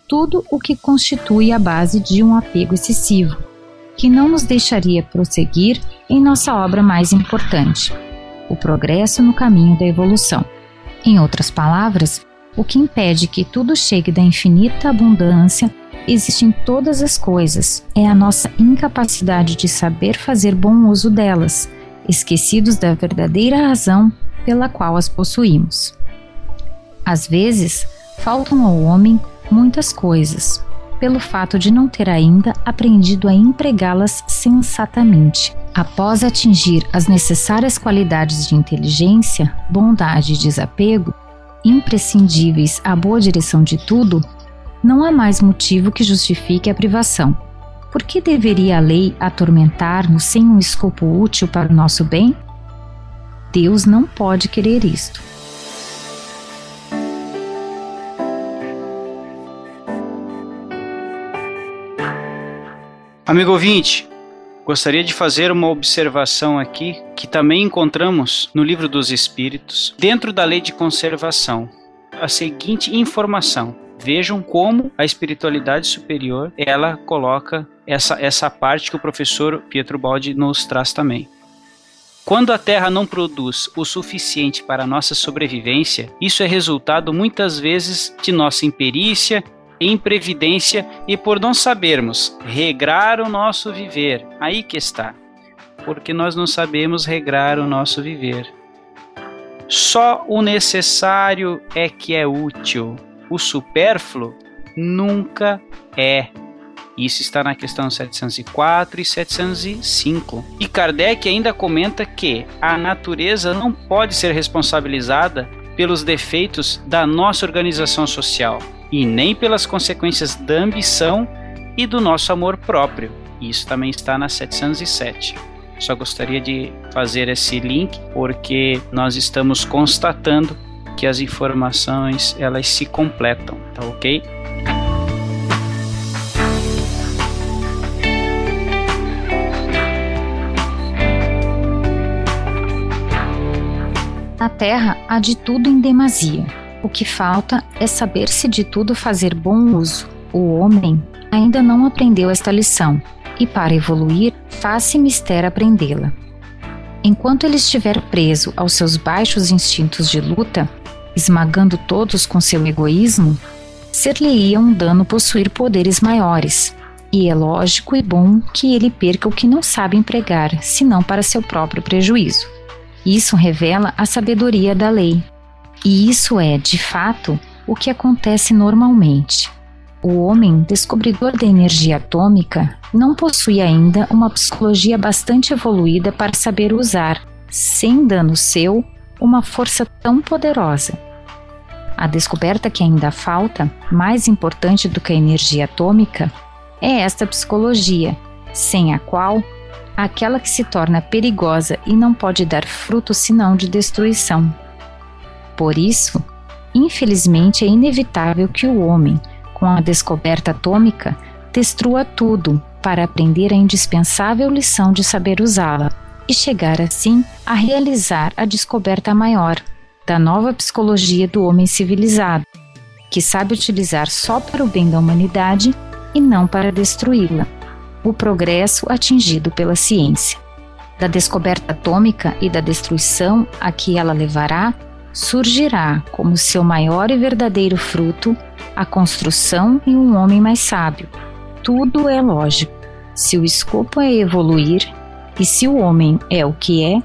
F: tudo o que constitui a base de um apego excessivo, que não nos deixaria prosseguir em nossa obra mais importante, o progresso no caminho da evolução. Em outras palavras, o que impede que tudo chegue da infinita abundância existe em todas as coisas, é a nossa incapacidade de saber fazer bom uso delas, esquecidos da verdadeira razão pela qual as possuímos. Às vezes, faltam ao homem muitas coisas, pelo fato de não ter ainda aprendido a empregá-las sensatamente. Após atingir as necessárias qualidades de inteligência, bondade e desapego, imprescindíveis à boa direção de tudo, não há mais motivo que justifique a privação. Por que deveria a lei atormentar-nos sem um escopo útil para o nosso bem? Deus não pode querer isto.
B: Amigo ouvinte, gostaria de fazer uma observação aqui que também encontramos no Livro dos Espíritos, dentro da lei de conservação. A seguinte informação: vejam como a espiritualidade superior ela coloca essa, essa parte que o professor Pietro Baldi nos traz também. Quando a Terra não produz o suficiente para nossa sobrevivência, isso é resultado muitas vezes de nossa imperícia imprevidência e por não sabermos regrar o nosso viver. Aí que está. Porque nós não sabemos regrar o nosso viver. Só o necessário é que é útil. O supérfluo nunca é. Isso está na questão 704 e 705. E Kardec ainda comenta que a natureza não pode ser responsabilizada pelos defeitos da nossa organização social e nem pelas consequências da ambição e do nosso amor próprio. Isso também está na 707. Só gostaria de fazer esse link porque nós estamos constatando que as informações elas se completam, tá ok?
F: Na Terra há de tudo em demasia o que falta é saber-se de tudo fazer bom uso. O homem ainda não aprendeu esta lição e, para evoluir, faz-se mister aprendê-la. Enquanto ele estiver preso aos seus baixos instintos de luta, esmagando todos com seu egoísmo, ser-lhe-ia um dano possuir poderes maiores, e é lógico e bom que ele perca o que não sabe empregar, senão para seu próprio prejuízo. Isso revela a sabedoria da lei. E isso é, de fato, o que acontece normalmente. O homem, descobridor da energia atômica, não possui ainda uma psicologia bastante evoluída para saber usar, sem dano seu, uma força tão poderosa. A descoberta que ainda falta, mais importante do que a energia atômica, é esta psicologia, sem a qual aquela que se torna perigosa e não pode dar fruto senão de destruição. Por isso, infelizmente é inevitável que o homem, com a descoberta atômica, destrua tudo para aprender a indispensável lição de saber usá-la e chegar assim a realizar a descoberta maior da nova psicologia do homem civilizado, que sabe utilizar só para o bem da humanidade e não para destruí-la. O progresso atingido pela ciência. Da descoberta atômica e da destruição a que ela levará, surgirá como seu maior e verdadeiro fruto a construção e um homem mais sábio. Tudo é lógico. Se o escopo é evoluir, e se o homem é o que é,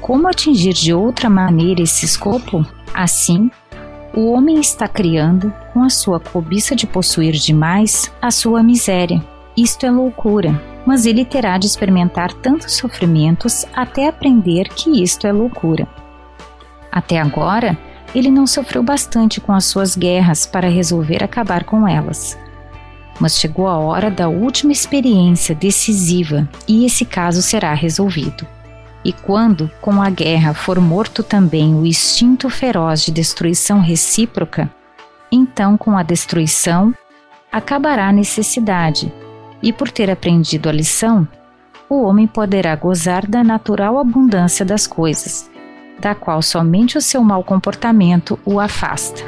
F: como atingir de outra maneira esse escopo? Assim, o homem está criando, com a sua cobiça de possuir demais, a sua miséria. Isto é loucura, mas ele terá de experimentar tantos sofrimentos até aprender que isto é loucura. Até agora, ele não sofreu bastante com as suas guerras para resolver acabar com elas. Mas chegou a hora da última experiência decisiva e esse caso será resolvido. E quando, com a guerra, for morto também o instinto feroz de destruição recíproca, então com a destruição acabará a necessidade, e por ter aprendido a lição, o homem poderá gozar da natural abundância das coisas, da qual somente o seu mau comportamento o afasta.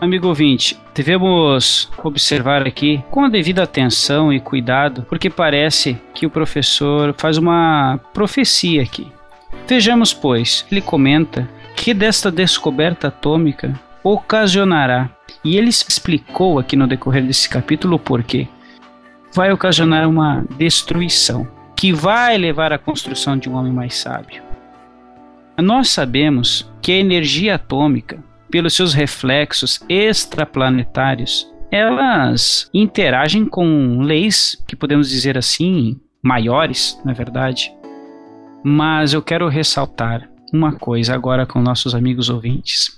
B: Amigo ouvinte, devemos observar aqui com a devida atenção e cuidado, porque parece que o professor faz uma profecia aqui. Vejamos, pois, ele comenta que desta descoberta atômica ocasionará, e ele explicou aqui no decorrer desse capítulo o porquê. Vai ocasionar uma destruição que vai levar à construção de um homem mais sábio. Nós sabemos que a energia atômica pelos seus reflexos extraplanetários, elas interagem com leis que podemos dizer assim, maiores, na verdade. Mas eu quero ressaltar uma coisa agora com nossos amigos ouvintes.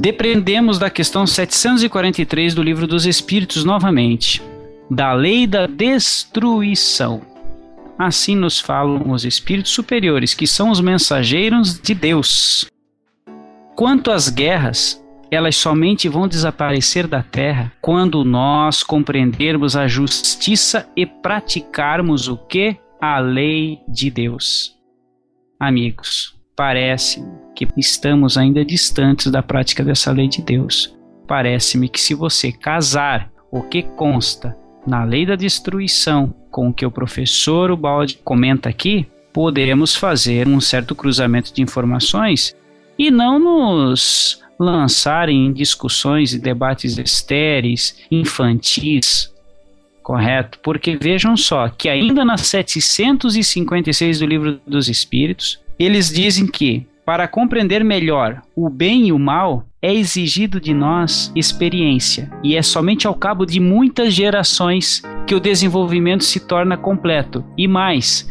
B: Dependemos da questão 743 do Livro dos Espíritos novamente, da lei da destruição. Assim nos falam os espíritos superiores, que são os mensageiros de Deus. Quanto às guerras, elas somente vão desaparecer da terra quando nós compreendermos a justiça e praticarmos o que? A lei de Deus. Amigos, parece que estamos ainda distantes da prática dessa lei de Deus. Parece-me que se você casar o que consta na lei da destruição com o que o professor Ubaldi comenta aqui, poderemos fazer um certo cruzamento de informações e não nos lançarem em discussões e debates estéreis, infantis, correto? Porque vejam só que ainda na 756 do Livro dos Espíritos, eles dizem que para compreender melhor o bem e o mal, é exigido de nós experiência, e é somente ao cabo de muitas gerações que o desenvolvimento se torna completo. E mais,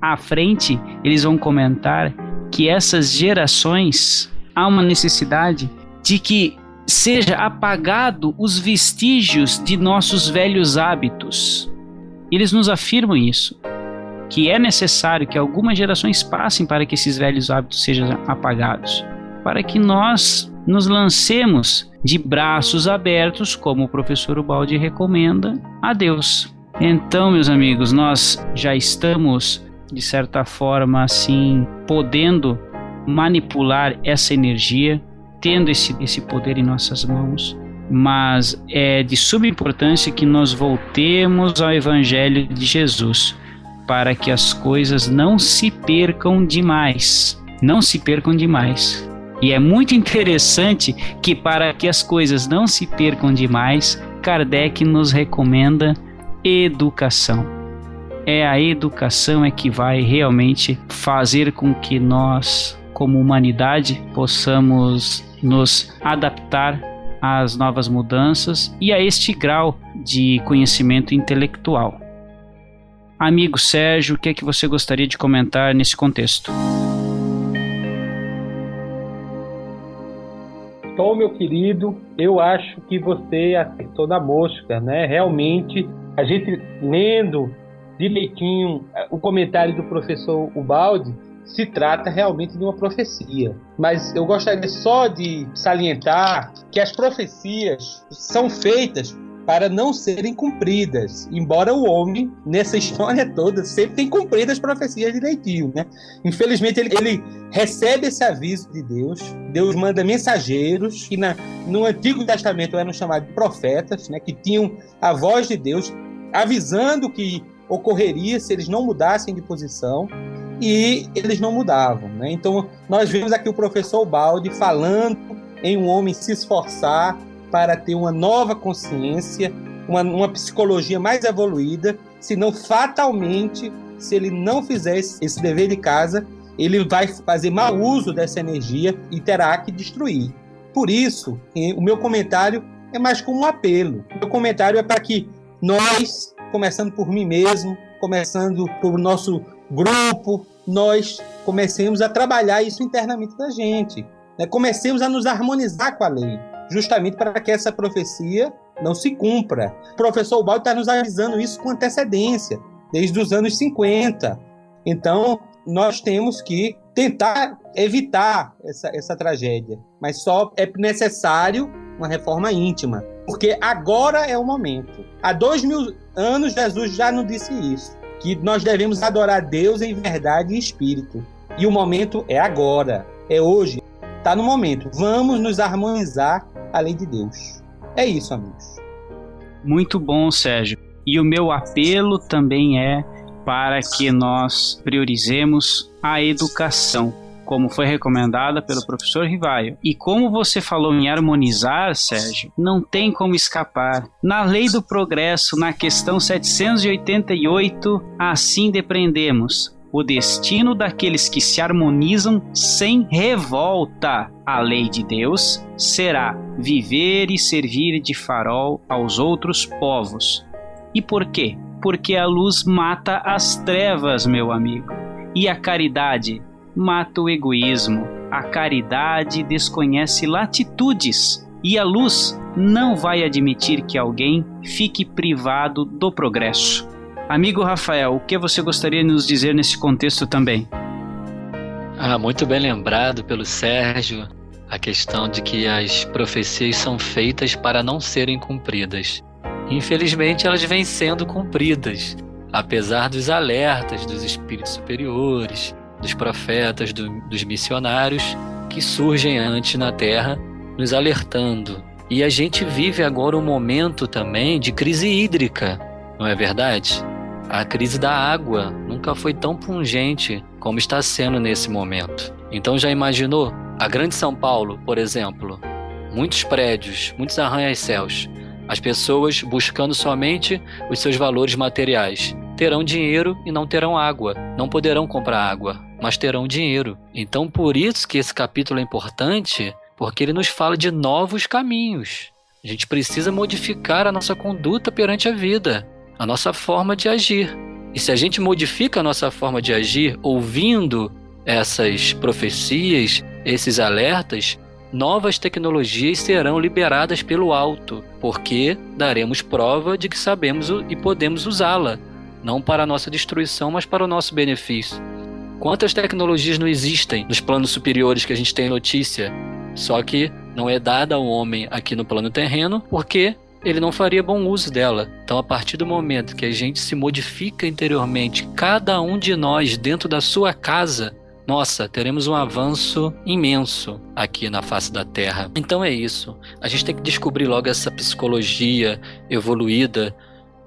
B: à frente, eles vão comentar que essas gerações há uma necessidade de que seja apagado os vestígios de nossos velhos hábitos. Eles nos afirmam isso, que é necessário que algumas gerações passem para que esses velhos hábitos sejam apagados, para que nós nos lancemos de braços abertos, como o professor Ubaldi recomenda, a Deus. Então, meus amigos, nós já estamos de certa forma assim, podendo manipular essa energia, tendo esse, esse poder em nossas mãos. Mas é de suma importância que nós voltemos ao Evangelho de Jesus para que as coisas não se percam demais. Não se percam demais. E é muito interessante que, para que as coisas não se percam demais, Kardec nos recomenda educação. É a educação é que vai realmente fazer com que nós, como humanidade, possamos nos adaptar às novas mudanças e a este grau de conhecimento intelectual. Amigo Sérgio, o que é que você gostaria de comentar nesse contexto?
H: Tom, meu querido, eu acho que você acertou na mosca, né? Realmente, a gente lendo direitinho o comentário do professor Ubaldi, se trata realmente de uma profecia. Mas eu gostaria só de salientar que as profecias são feitas para não serem cumpridas. Embora o homem, nessa história toda, sempre tem cumprido as profecias direitinho, né? Infelizmente, ele, ele recebe esse aviso de Deus, Deus manda mensageiros, que na, no Antigo Testamento eram chamados de profetas, né? Que tinham a voz de Deus avisando que ocorreria se eles não mudassem de posição e eles não mudavam, né? Então, nós vemos aqui o professor Balde falando em um homem se esforçar para ter uma nova consciência, uma, uma psicologia mais evoluída, senão fatalmente, se ele não fizer esse, esse dever de casa, ele vai fazer mau uso dessa energia e terá que destruir. Por isso, o meu comentário é mais como um apelo. O meu comentário é para que nós, começando por mim mesmo, começando por nosso grupo, nós comecemos a trabalhar isso internamente da gente. Né? Comecemos a nos harmonizar com a lei justamente para que essa profecia não se cumpra. O professor Baldo está nos avisando isso com antecedência, desde os anos 50. Então, nós temos que tentar evitar essa, essa tragédia, mas só é necessário uma reforma íntima, porque agora é o momento. Há dois mil anos, Jesus já nos disse isso, que nós devemos adorar Deus em verdade e espírito. E o momento é agora, é hoje, está no momento. Vamos nos harmonizar a lei de Deus. É isso, amigos.
B: Muito bom, Sérgio. E o meu apelo também é para que nós priorizemos a educação, como foi recomendada pelo professor Rivaio. E como você falou em harmonizar, Sérgio, não tem como escapar. Na lei do progresso, na questão 788, assim depreendemos o destino daqueles que se harmonizam sem revolta. A lei de Deus será viver e servir de farol aos outros povos. E por quê? Porque a luz mata as trevas, meu amigo, e a caridade mata o egoísmo. A caridade desconhece latitudes e a luz não vai admitir que alguém fique privado do progresso. Amigo Rafael, o que você gostaria de nos dizer nesse contexto também?
I: Ah, muito bem lembrado pelo Sérgio a questão de que as profecias são feitas para não serem cumpridas. Infelizmente, elas vêm sendo cumpridas, apesar dos alertas dos espíritos superiores, dos profetas, do, dos missionários que surgem antes na Terra, nos alertando. E a gente vive agora um momento também de crise hídrica, não é verdade? A crise da água nunca foi tão pungente como está sendo nesse momento. Então já imaginou? A Grande São Paulo, por exemplo, muitos prédios, muitos arranha-céus, as pessoas buscando somente os seus valores materiais. Terão dinheiro e não terão água. Não poderão comprar água, mas terão dinheiro. Então, por isso que esse capítulo é importante, porque ele nos fala de novos caminhos. A gente precisa modificar a nossa conduta perante a vida a nossa forma de agir. E se a gente modifica a nossa forma de agir ouvindo essas profecias, esses alertas, novas tecnologias serão liberadas pelo alto, porque daremos prova de que sabemos e podemos usá-la, não para a nossa destruição, mas para o nosso benefício. Quantas tecnologias não existem nos planos superiores que a gente tem notícia, só que não é dada ao homem aqui no plano terreno, porque ele não faria bom uso dela. Então, a partir do momento que a gente se modifica interiormente, cada um de nós dentro da sua casa, nossa, teremos um avanço imenso aqui na face da Terra. Então é isso. A gente tem que descobrir logo essa psicologia evoluída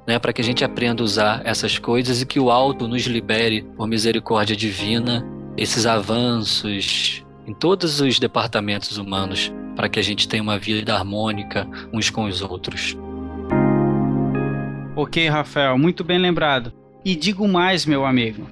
I: né, para que a gente aprenda a usar essas coisas e que o alto nos libere por misericórdia divina esses avanços em todos os departamentos humanos para que a gente tenha uma vida harmônica uns com os outros.
B: Ok, Rafael, muito bem lembrado. E digo mais, meu amigo,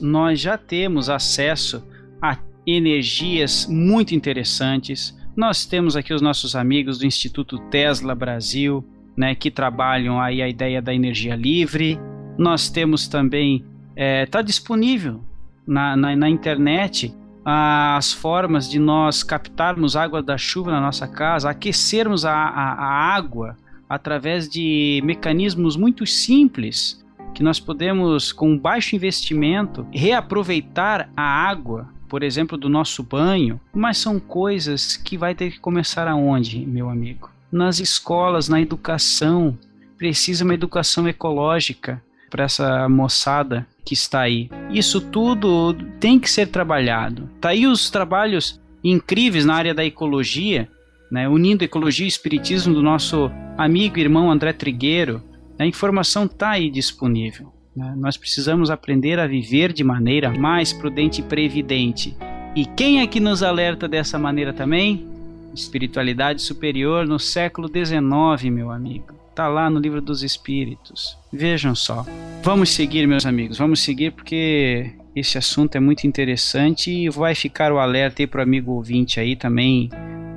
B: nós já temos acesso a energias muito interessantes. Nós temos aqui os nossos amigos do Instituto Tesla Brasil, né, que trabalham aí a ideia da energia livre. Nós temos também, está é, tá disponível na, na, na internet as formas de nós captarmos água da chuva na nossa casa, aquecermos a, a, a água através de mecanismos muito simples que nós podemos, com baixo investimento, reaproveitar a água, por exemplo, do nosso banho, mas são coisas que vai ter que começar aonde, meu amigo? Nas escolas, na educação. Precisa uma educação ecológica para essa moçada que está aí. Isso tudo tem que ser trabalhado. Tá aí os trabalhos incríveis na área da ecologia, né, unindo ecologia e espiritismo do nosso amigo e irmão André Trigueiro. A informação está aí disponível. Né? Nós precisamos aprender a viver de maneira mais prudente e previdente. E quem é que nos alerta dessa maneira também? Espiritualidade superior no século XIX, meu amigo. Está lá no livro dos Espíritos. Vejam só. Vamos seguir, meus amigos. Vamos seguir porque esse assunto é muito interessante e vai ficar o alerta aí para o amigo ouvinte aí também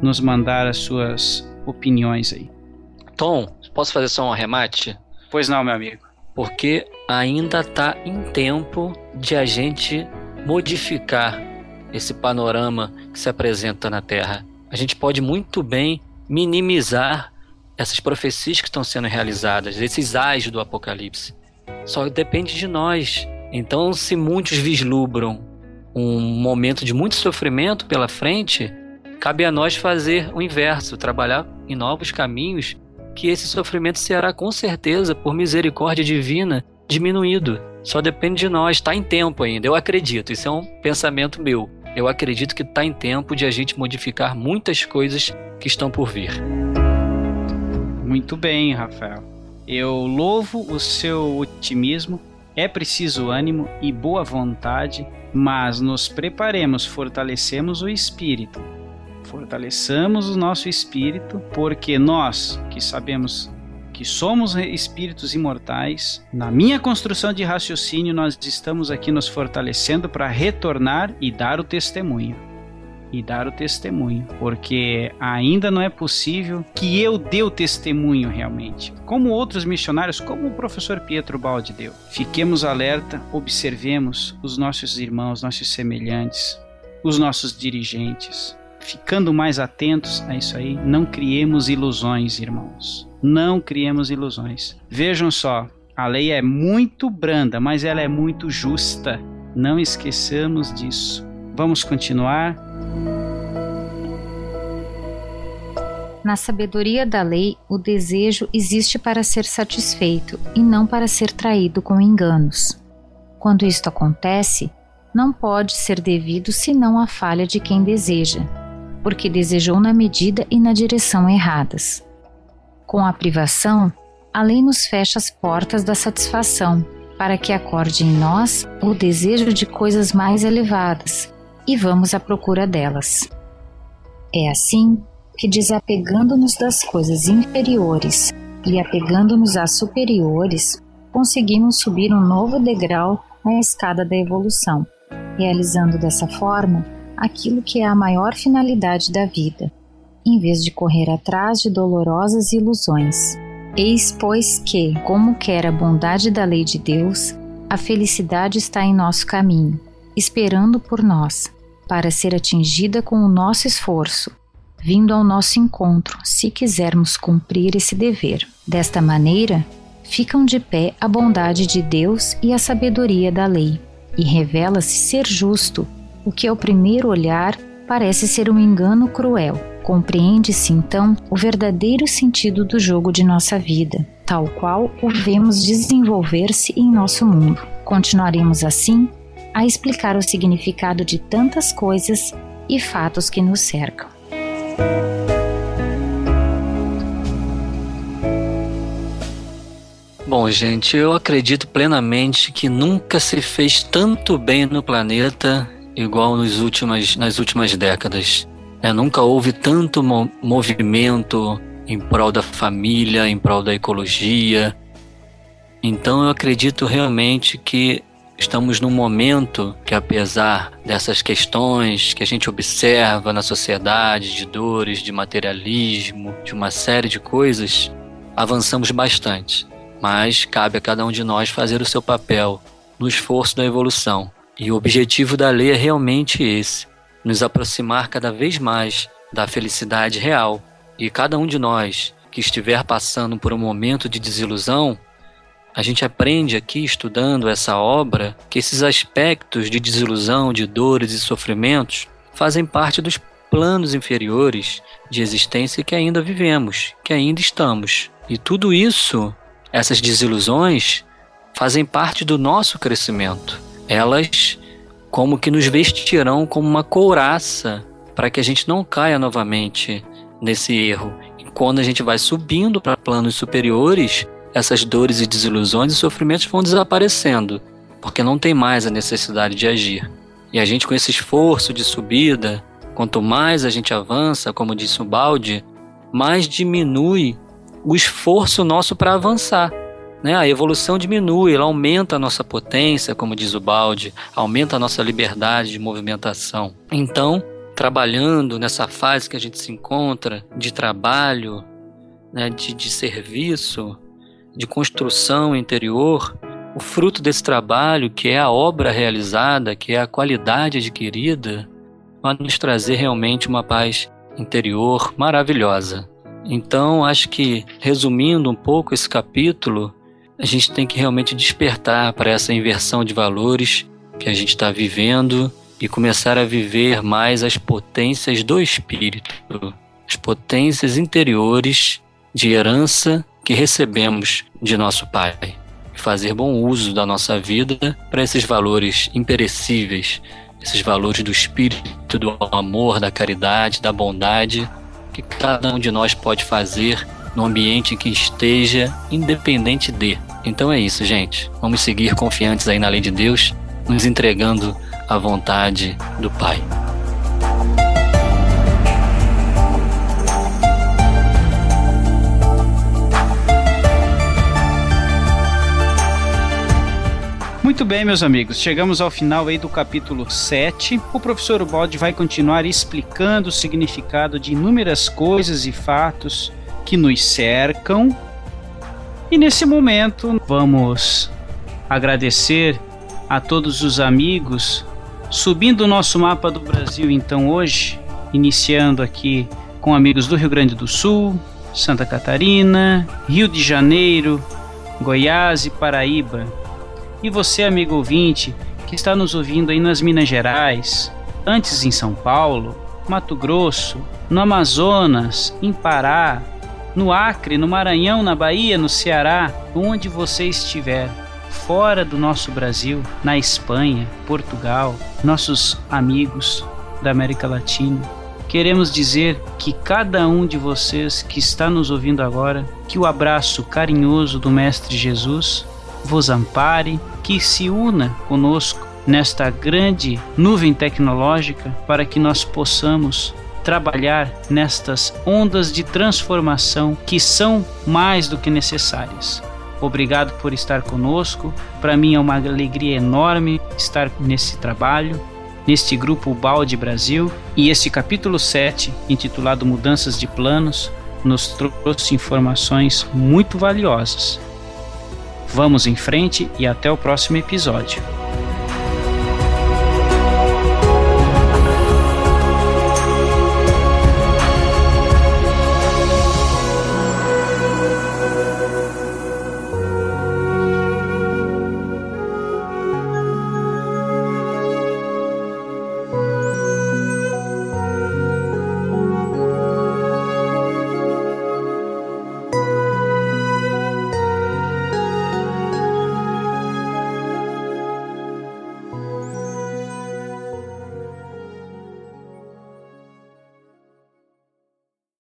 B: nos mandar as suas opiniões aí.
I: Tom, posso fazer só um arremate?
B: Pois não, meu amigo.
I: Porque ainda está em tempo de a gente modificar esse panorama que se apresenta na Terra. A gente pode muito bem minimizar essas profecias que estão sendo realizadas, esses ais do Apocalipse. Só depende de nós. Então, se muitos vislumbram um momento de muito sofrimento pela frente, cabe a nós fazer o inverso, trabalhar em novos caminhos, que esse sofrimento será com certeza, por misericórdia divina, diminuído. Só depende de nós, está em tempo ainda, eu acredito, isso é um pensamento meu. Eu acredito que está em tempo de a gente modificar muitas coisas que estão por vir.
B: Muito bem, Rafael. Eu louvo o seu otimismo. É preciso ânimo e boa vontade, mas nos preparemos, fortalecemos o espírito. Fortaleçamos o nosso espírito, porque nós que sabemos que somos espíritos imortais, na minha construção de raciocínio, nós estamos aqui nos fortalecendo para retornar e dar o testemunho e dar o testemunho, porque ainda não é possível que eu dê o testemunho realmente, como outros missionários, como o professor Pietro Baldi deu. Fiquemos alerta, observemos os nossos irmãos, nossos semelhantes, os nossos dirigentes. Ficando mais atentos a isso aí, não criemos ilusões, irmãos. Não criemos ilusões. Vejam só, a lei é muito branda, mas ela é muito justa. Não esqueçamos disso. Vamos continuar.
F: Na sabedoria da lei, o desejo existe para ser satisfeito e não para ser traído com enganos. Quando isto acontece, não pode ser devido senão à falha de quem deseja, porque desejou na medida e na direção erradas. Com a privação, a lei nos fecha as portas da satisfação, para que acorde em nós o desejo de coisas mais elevadas, e vamos à procura delas. É assim que, desapegando-nos das coisas inferiores e apegando-nos às superiores, conseguimos subir um novo degrau na escada da evolução, realizando dessa forma aquilo que é a maior finalidade da vida, em vez de correr atrás de dolorosas ilusões. Eis, pois, que, como quer a bondade da lei de Deus, a felicidade está em nosso caminho esperando por nós, para ser atingida com o nosso esforço, vindo ao nosso encontro, se quisermos cumprir esse dever. Desta maneira, ficam de pé a bondade de Deus e a sabedoria da lei, e revela-se ser justo, o que ao primeiro olhar parece ser um engano cruel. Compreende-se então o verdadeiro sentido do jogo de nossa vida, tal qual o vemos desenvolver-se em nosso mundo. Continuaremos assim a explicar o significado de tantas coisas e fatos que nos cercam.
I: Bom, gente, eu acredito plenamente que nunca se fez tanto bem no planeta igual nos últimas, nas últimas décadas. É, nunca houve tanto mo movimento em prol da família, em prol da ecologia. Então eu acredito realmente que estamos num momento que, apesar dessas questões que a gente observa na sociedade, de dores, de materialismo, de uma série de coisas, avançamos bastante. Mas cabe a cada um de nós fazer o seu papel no esforço da evolução. E o objetivo da lei é realmente esse: nos aproximar cada vez mais da felicidade real. E cada um de nós que estiver passando por um momento de desilusão, a gente aprende aqui, estudando essa obra, que esses aspectos de desilusão, de dores e sofrimentos fazem parte dos planos inferiores de existência que ainda vivemos, que ainda estamos. E tudo isso, essas desilusões, fazem parte do nosso crescimento. Elas, como que nos vestirão como uma couraça para que a gente não caia novamente nesse erro. E quando a gente vai subindo para planos superiores, essas dores e desilusões e sofrimentos vão desaparecendo, porque não tem mais a necessidade de agir. E a gente, com esse esforço de subida, quanto mais a gente avança, como disse o Balde, mais diminui o esforço nosso para avançar. Né? A evolução diminui, ela aumenta a nossa potência, como diz o Balde, aumenta a nossa liberdade de movimentação. Então, trabalhando nessa fase que a gente se encontra de trabalho, né, de, de serviço, de construção interior, o fruto desse trabalho, que é a obra realizada, que é a qualidade adquirida, vai nos trazer realmente uma paz interior maravilhosa. Então, acho que, resumindo um pouco esse capítulo, a gente tem que realmente despertar para essa inversão de valores que a gente está vivendo e começar a viver mais as potências do espírito, as potências interiores de herança que recebemos de nosso Pai e fazer bom uso da nossa vida para esses valores imperecíveis, esses valores do espírito, do amor, da caridade, da bondade, que cada um de nós pode fazer no ambiente em que esteja, independente de. Então é isso, gente. Vamos seguir confiantes aí na lei de Deus, nos entregando à vontade do Pai.
B: Muito bem, meus amigos, chegamos ao final aí do capítulo 7. O professor Ubaldi vai continuar explicando o significado de inúmeras coisas e fatos que nos cercam. E nesse momento, vamos agradecer a todos os amigos subindo o nosso mapa do Brasil então hoje, iniciando aqui com amigos do Rio Grande do Sul, Santa Catarina, Rio de Janeiro, Goiás e Paraíba. E você, amigo ouvinte, que está nos ouvindo aí nas Minas Gerais, antes em São Paulo, Mato Grosso, no Amazonas, em Pará, no Acre, no Maranhão, na Bahia, no Ceará, onde você estiver, fora do nosso Brasil, na Espanha, Portugal, nossos amigos da América Latina. Queremos dizer que cada um de vocês que está nos ouvindo agora, que o abraço carinhoso do Mestre Jesus vos ampare, que se una conosco nesta grande nuvem tecnológica para que nós possamos trabalhar nestas ondas de transformação que são mais do que necessárias. Obrigado por estar conosco. Para mim é uma alegria enorme estar nesse trabalho, neste grupo Balde Brasil. E este capítulo 7, intitulado Mudanças de Planos, nos trouxe informações muito valiosas. Vamos em frente e até o próximo episódio.